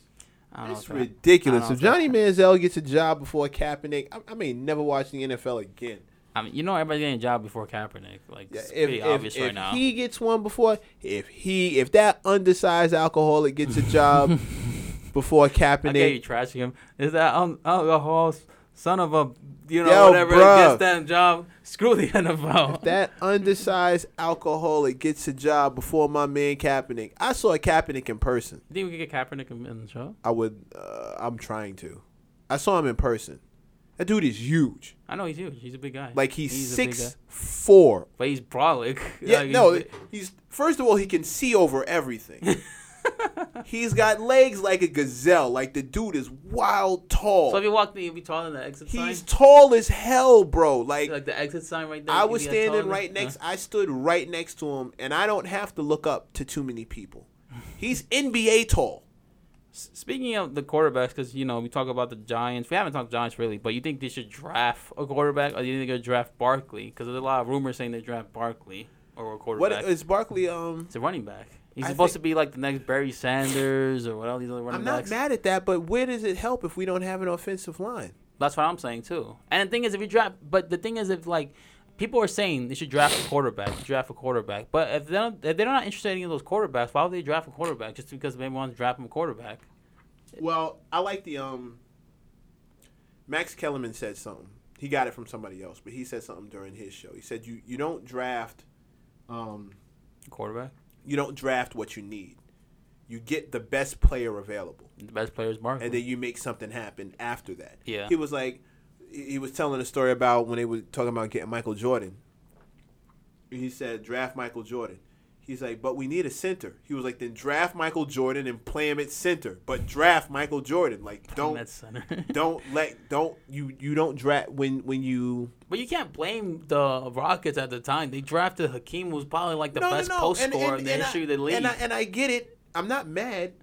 S1: I don't know
S2: It's ridiculous. If
S1: if
S2: Johnny Manziel gets a job before Kaepernick, I, I may never watch the NFL again.
S1: I mean, you know, everybody's getting a job before Kaepernick. Like,
S2: Yeah,
S1: it's
S2: if,
S1: pretty
S2: if,
S1: obvious
S2: if
S1: right now.
S2: If he gets one before, if he if that undersized alcoholic gets a job, before
S1: I get you trashing him. Is that um, alcohol son of a you know
S2: Yo,
S1: whatever
S2: bruh.
S1: gets that job? Screw the NFL.
S2: If that undersized alcoholic gets a job before my man Kaepernick, I saw Kaepernick in person.
S1: you think we could get Kaepernick in in the show?
S2: I would. Uh, I'm trying to. I saw him in person. That dude is huge.
S1: I know he's huge. He's a big guy.
S2: Like he's,
S1: He's
S2: six four.
S1: but he's brolic.
S2: Yeah,
S1: Like,
S2: no,
S1: he's-
S2: he's first of all he can see over everything. he's got legs like a gazelle. Like the dude is wild tall.
S1: So if you walk the, you'll be taller than the exit
S2: he's
S1: sign.
S2: tall as hell, bro. Like
S1: Like the exit sign right there.
S2: I was
S1: be that taller
S2: standing right next. I stood right next to him, and I don't have to look up to too many people. He's NBA tall.
S1: Speaking of the quarterbacks, because you know we talk about the Giants. We haven't talked Giants really, but you think they should draft a quarterback, or do you think they're gonna draft Barkley? Because there's a lot of rumors saying they draft Barkley or a quarterback.
S2: is Barkley? Um,
S1: it's a running back. He's
S2: I
S1: supposed
S2: think-
S1: to be like the next Barry Sanders or what all these other running
S2: I'm not
S1: backs.
S2: mad at that, but where does it help if we don't have an offensive line?
S1: That's what I'm saying too. And the thing is, if you draft, but the thing is, if like people are saying they should draft a quarterback, draft a quarterback, but if they don't, if they're not interested in any of those quarterbacks, why would they draft a quarterback just because they want to draft them a quarterback?
S2: Well, I like the um. Max Kellerman said something. He got it from somebody else, but he said something during his show. He said you you don't draft, um,
S1: Quarterback,
S2: you don't draft what you need. You get the best player available,
S1: the best player is Barkley.
S2: and then you make something happen after that.
S1: Yeah.
S2: He was like, he was telling a story about when they were talking about getting Michael Jordan. He said draft Michael Jordan. He's like, but we need a center. He was like, then draft Michael Jordan and play him at center, but draft Michael Jordan. Like, don't don't let don't you you don't draft when when you
S1: But you can't blame the Rockets at the time. They drafted Hakeem, who was probably like the
S2: No, no,
S1: best
S2: no.
S1: post
S2: And-
S1: scorer in the history of the league.
S2: And I, and I get it. I'm not mad.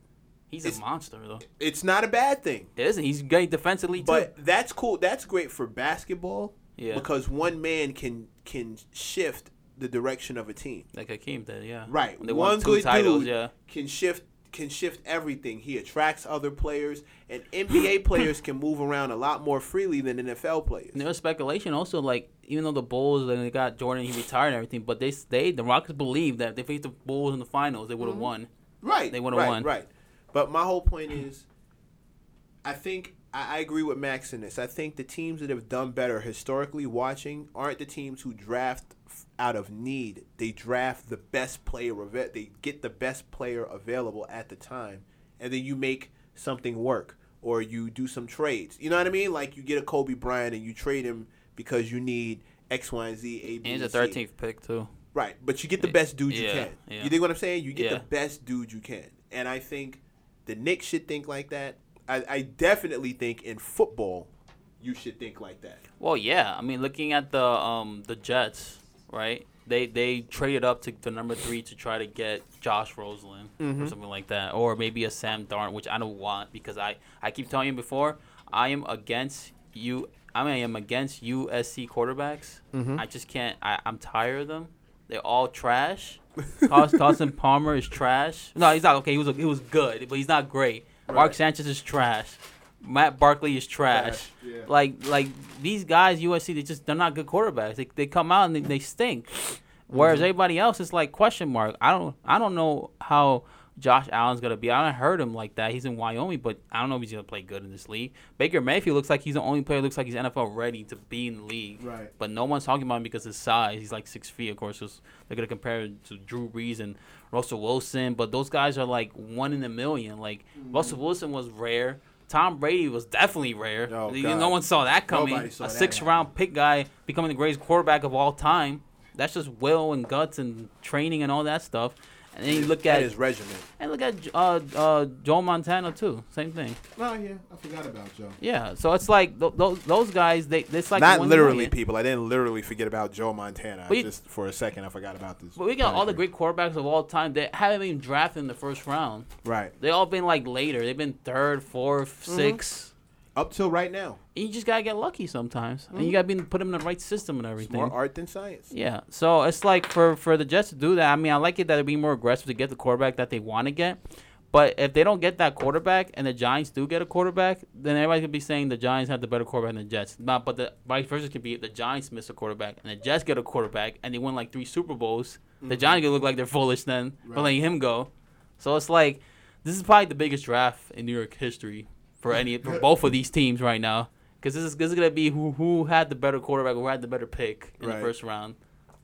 S1: He's a monster, though.
S2: It's not a bad thing.
S1: It isn't. He's great defensively too.
S2: But that's cool. That's great for basketball
S1: yeah,
S2: because one man can can shift the direction of a team.
S1: like Hakeem did. Yeah,
S2: Right.
S1: They
S2: One good
S1: titles.
S2: dude
S1: Yeah.
S2: can shift can shift everything. He attracts other players, and NBA players can move around a lot more freely than NFL players.
S1: And there was speculation also, like even though the Bulls and they got Jordan, he retired and everything, but they stayed. The Rockets believed that if they faced the Bulls in the finals, they would have
S2: Mhm.
S1: won.
S2: Right.
S1: They would've
S2: right,
S1: won.
S2: Right. But my whole point is, I think I, agree with Max in this. I think the teams that have done better historically, watching, aren't the teams who draft out of need. They draft the best player. They get the best player available at the time, and then you make something work, or you do some trades. You know what I mean? Like you get a Kobe Bryant and you trade him because you need X, Y, and Z, A, B,
S1: And he's a thirteenth pick too.
S2: Right, but you get the best dude you can.
S1: yeah.
S2: You think what I'm saying? You get
S1: Yeah.
S2: the best dude you can, and I think the Knicks should think like that. I, I definitely think in football, you should think like that.
S1: Well, yeah. I mean, looking at the um the Jets, right? They they traded up to, to number three to try to get Josh Roseland or
S2: Mhm.
S1: something like that, or maybe a Sam Darn, which I don't want because I I keep telling you before, I am against you. I mean, I am against USC quarterbacks.
S2: Mhm.
S1: I just can't. I I'm tired of them. They're all trash. Carson, Palmer is trash. No, he's not okay. He was he was good, but he's not great. Mark Sanchez is trash. Matt Barkley is trash.
S2: yeah.
S1: Like like these guys USC they just they're not good quarterbacks. They, they come out and they, they stink. Whereas
S2: Mm-hmm.
S1: everybody else is like question mark. I don't I don't know how Josh Allen's gonna be. I haven't heard him like that. He's in Wyoming, but I don't know if he's gonna play good in this league. Baker Mayfield looks like he's the only player who looks like he's NFL ready to be in the league.
S2: Right.
S1: But no one's talking about him because of his size. He's like six feet, of course. 'cause they're gonna compare him to Drew Brees and Russell Wilson, but those guys are like one in a million. Like
S2: Mm-hmm.
S1: Russell Wilson was rare. Tom Brady was definitely rare.
S2: Oh,
S1: no one saw that coming.
S2: Saw
S1: a
S2: that
S1: six round pick guy becoming the greatest quarterback of all time. That's just will and guts and training and all that stuff. And then you look
S2: That
S1: at
S2: his regimen.
S1: and look at uh uh Joe Montana too. Same thing.
S2: Oh yeah, I forgot about Joe.
S1: Yeah. So it's like th- those those guys. They it's like
S2: Not literally,
S1: million.
S2: people. I didn't literally forget about Joe Montana.
S1: But you-
S2: just for a second, I forgot about this.
S1: But we got all the great quarterbacks of all time. that haven't been drafted in the first round.
S2: Right.
S1: They all been like later. They've been third, 4th
S2: Mm-hmm.
S1: sixth.
S2: Up till right now,
S1: And you just gotta get lucky sometimes, and you mm-hmm. gotta be put them in the right system and
S2: it's
S1: everything.
S2: more art than science.
S1: Yeah, so it's like for for the Jets to do that. I mean, I like it that they're being more aggressive to get the quarterback that they want to get. But if they don't get that quarterback, and the Giants do get a quarterback, then everybody could be saying the Giants have the better quarterback than the Jets. Not, but the vice versa could be the Giants miss a quarterback, and the Jets get a quarterback, and they win like three Super Bowls. The mm-hmm. Giants could look like they're foolish then for
S2: Right.
S1: letting him go. So it's like this is probably the biggest draft in New York history for any for both of these teams right now. Because this is this is gonna be who who had the better quarterback, who had the better pick in
S2: Right.
S1: the first round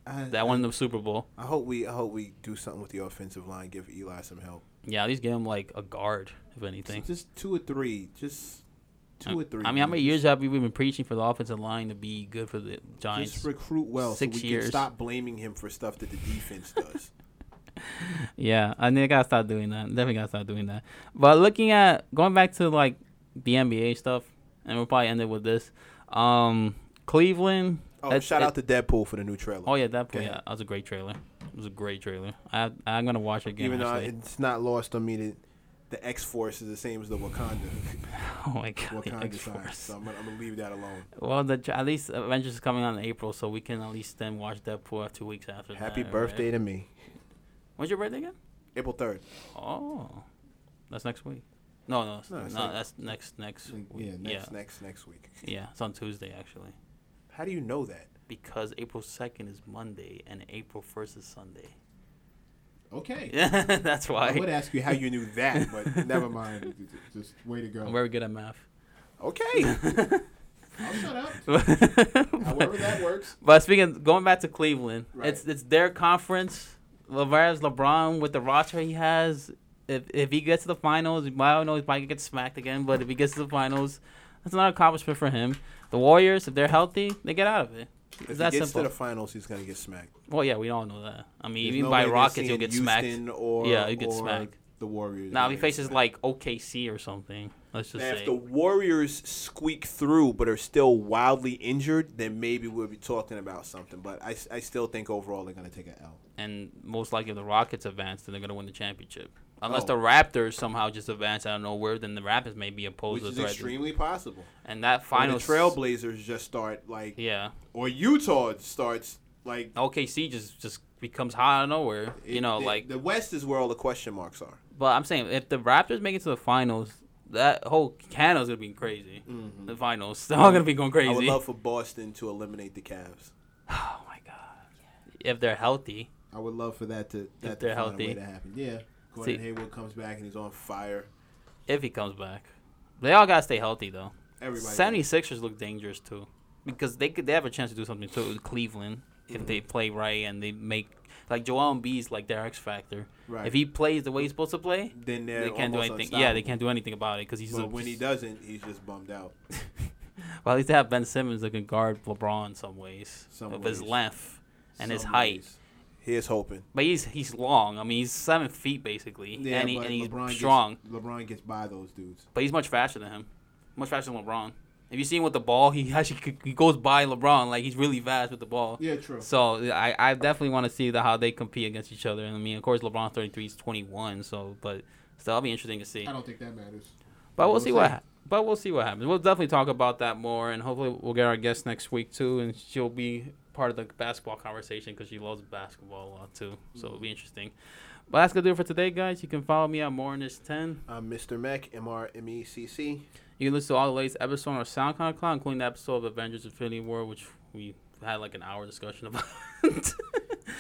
S2: I,
S1: that won the Super Bowl.
S2: I hope we I hope we do something with the offensive line. Give Eli some help.
S1: Yeah, at least give him like a guard, if anything.
S2: Just two or three. Just two or three.
S1: I mean, how many years have we been preaching for the offensive line to be good for the Giants?
S2: Just recruit well
S1: Six
S2: so we
S1: years.
S2: can stop blaming him for stuff that the defense does.
S1: Yeah, I think I gotta start doing that. Definitely gotta start doing that. But looking at going back to like the NBA stuff, and we'll probably end it with this. Um, Cleveland.
S2: Oh, shout
S1: it-
S2: out to Deadpool for the new trailer.
S1: Oh yeah, that
S2: Go
S1: yeah, that was a great trailer. It was a great trailer. I I'm gonna watch it again.
S2: Even though
S1: actually.
S2: it's not lost on me that the X Force is the same as the Wakanda
S1: oh my god,
S2: Wakanda
S1: X-Force.
S2: So I'm gonna, I'm gonna leave that alone.
S1: Well, the at least Avengers is coming out in April, so we can at least then watch Deadpool two weeks after.
S2: Happy
S1: that,
S2: birthday
S1: Right?
S2: to me.
S1: When's your birthday again?
S2: April third.
S1: Oh, that's next week. No, no,
S2: No,
S1: no, that's next next week.
S2: Yeah, next
S1: yeah,
S2: next next week.
S1: yeah, it's on Tuesday actually.
S2: How do you know that?
S1: Because April second is Monday and April first is Sunday.
S3: Okay.
S1: Yeah, that's why.
S2: I would ask you how you knew that, but never mind.
S3: Just way to go.
S1: I'm very good at math.
S2: Okay.
S3: I'll shut up.
S1: However
S3: However that works.
S1: But speaking, going back to Cleveland,
S3: Right.
S1: it's it's their conference. Whereas LeBron with the roster he has, if if he gets to the finals, I don't know, he might get smacked again. But if he gets to the finals, that's not an accomplishment for him. The Warriors, if they're healthy, they get out of it.
S2: If
S1: It's
S2: he
S1: that
S2: gets
S1: simple.
S2: to the finals, he's gonna get smacked.
S1: well, yeah, we all know that. I mean,
S2: There's
S1: even
S2: no
S1: by Rockets, he'll
S2: seeing
S1: get smacked.
S2: Or,
S1: Yeah, he'll get smacked.
S2: The Warriors.
S1: Now if he faces like OKC or something, let's just
S2: Now,
S1: say.
S2: if the Warriors squeak through but are still wildly injured, then maybe we'll be talking about something. But I, I still think overall they're gonna take an L.
S1: and most likely if the Rockets advance, then they're gonna win the championship. Unless
S2: Oh.
S1: the Raptors somehow just advance out of nowhere, then the Raptors may be opposed
S2: Which is extremely possible.
S1: And that final
S2: the Trailblazers just start like,
S1: yeah,
S2: or Utah starts like.
S1: OKC just just becomes high out of nowhere. You know,
S2: the,
S1: like.
S2: the West is where all the question marks are.
S1: But I'm saying if the Raptors make it to the finals, that whole Canada's gonna be crazy. Mm-hmm. The finals, they're all gonna be going crazy.
S2: I would love for Boston to eliminate the Cavs.
S1: oh my god, if they're healthy.
S3: I would love for that to that
S1: they're
S3: to
S1: healthy.
S3: to happen. Yeah.
S2: Gordon
S1: See-
S2: Hayward comes back and he's on fire.
S1: If he comes back, they all gotta stay healthy though.
S2: Everybody.
S1: 76ers look dangerous too, because they could they have a chance to do something too with Cleveland if mm-hmm. they play right and they make like Joel Embiid's like their X factor.
S2: Right.
S1: If he plays the way he's supposed to play,
S2: then they're
S1: can't do anything. Yeah, they can't do anything about it because he's.
S2: But
S1: a,
S2: when he doesn't, he's just bummed out.
S1: well, at least they have Ben Simmons that can guard LeBron in some ways
S2: Some
S1: with his length and his height.
S2: ways. Here's hoping.
S1: But he's he's long. I mean, he's seven feet basically,
S2: Yeah,
S1: and, he, and he's
S2: LeBron
S1: strong.
S2: Gets, LeBron gets by those dudes.
S1: But he's much faster than him. Much faster than LeBron. If you see him with the ball, he actually he goes by LeBron like he's really fast with the ball.
S3: Yeah, true.
S1: So I, I definitely want to see the, how they compete against each other. And I mean, of course, LeBron 33 is 21. So, but still, it'll be interesting to see.
S3: I don't think that matters.
S1: But we'll
S3: we'll
S1: see what.
S3: see.
S1: Ha- but we'll see what happens. We'll definitely talk about that more, and hopefully, we'll get our guest next week too, and she'll be part of the basketball conversation because she loves basketball a lot too. So it'll be interesting. But that's gonna do it for today, guys. You can follow me at Mornish10.
S2: I'm Mr. Mech, M R M E C C.
S1: You can listen to all the latest episodes on our SoundCloud including the episode of Avengers Infinity War, which we had like an hour discussion about.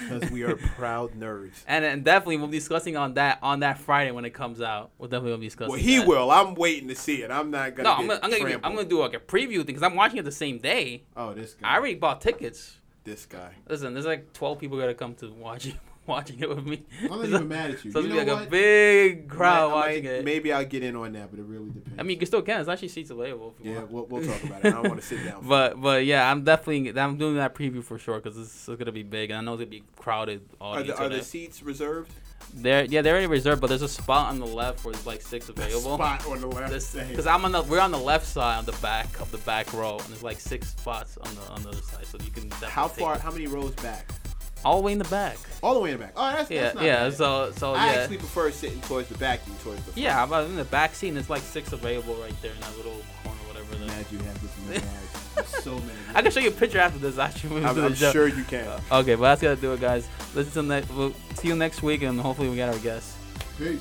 S2: Because we are proud nerds.
S1: and, and definitely we'll be discussing on that on that Friday when it comes out. We'll definitely be discussing.
S2: Well, he
S1: that.
S2: will. I'm waiting to see it. I'm not gonna.
S1: No, I'm gonna, I'm gonna, give you-
S2: trampled.
S1: I'm gonna do like a preview thing because I'm watching it the same day.
S3: Oh, this guy.
S1: I already bought tickets.
S2: This guy.
S1: Listen, there's like 12 people gonna come to watch it, watching it with me.
S3: I'm not even mad at you.
S1: So
S3: you
S1: it's
S3: know
S1: gonna be like
S3: what?
S1: a big crowd
S2: I might-
S1: watching it.
S2: Maybe I'll get in on that, but it really depends.
S1: I mean, you can still can. There's actually seats available. If you
S2: yeah,
S1: want.
S2: we'll, we'll talk about it. I don't want to sit down.
S1: But but yeah, I'm definitely I'm doing that preview for sure because this is gonna be big and I know it's gonna be crowded
S2: are
S1: audience.
S2: the, are the seats reserved?
S1: They're yeah they're already reserved, but there's a spot on the left where there's like six available.
S2: Spot on the left.
S1: Because I'm on the we're on the left side on the back of the back row and there's like six spots on the on the other side, so you can definitely
S2: How far?
S1: it.
S2: How many rows back?
S1: All the way in the back.
S2: All the way in the back. Oh, that's,
S1: Yeah
S2: that's not
S1: yeah.
S2: bad.
S1: So so
S2: I
S1: yeah.
S2: actually prefer sitting towards the back than towards the front.
S1: Yeah, but in the back seat, there's like six available right there in that little corner, whatever. The,
S3: mad you have this so many.
S1: I can show you a picture after this. Actually,
S2: I'm, I'm sure you can.
S1: Uh, okay, but that's gonna do it, guys. Listen to next. We'll see you next week, and hopefully we get our guests.
S3: Peace.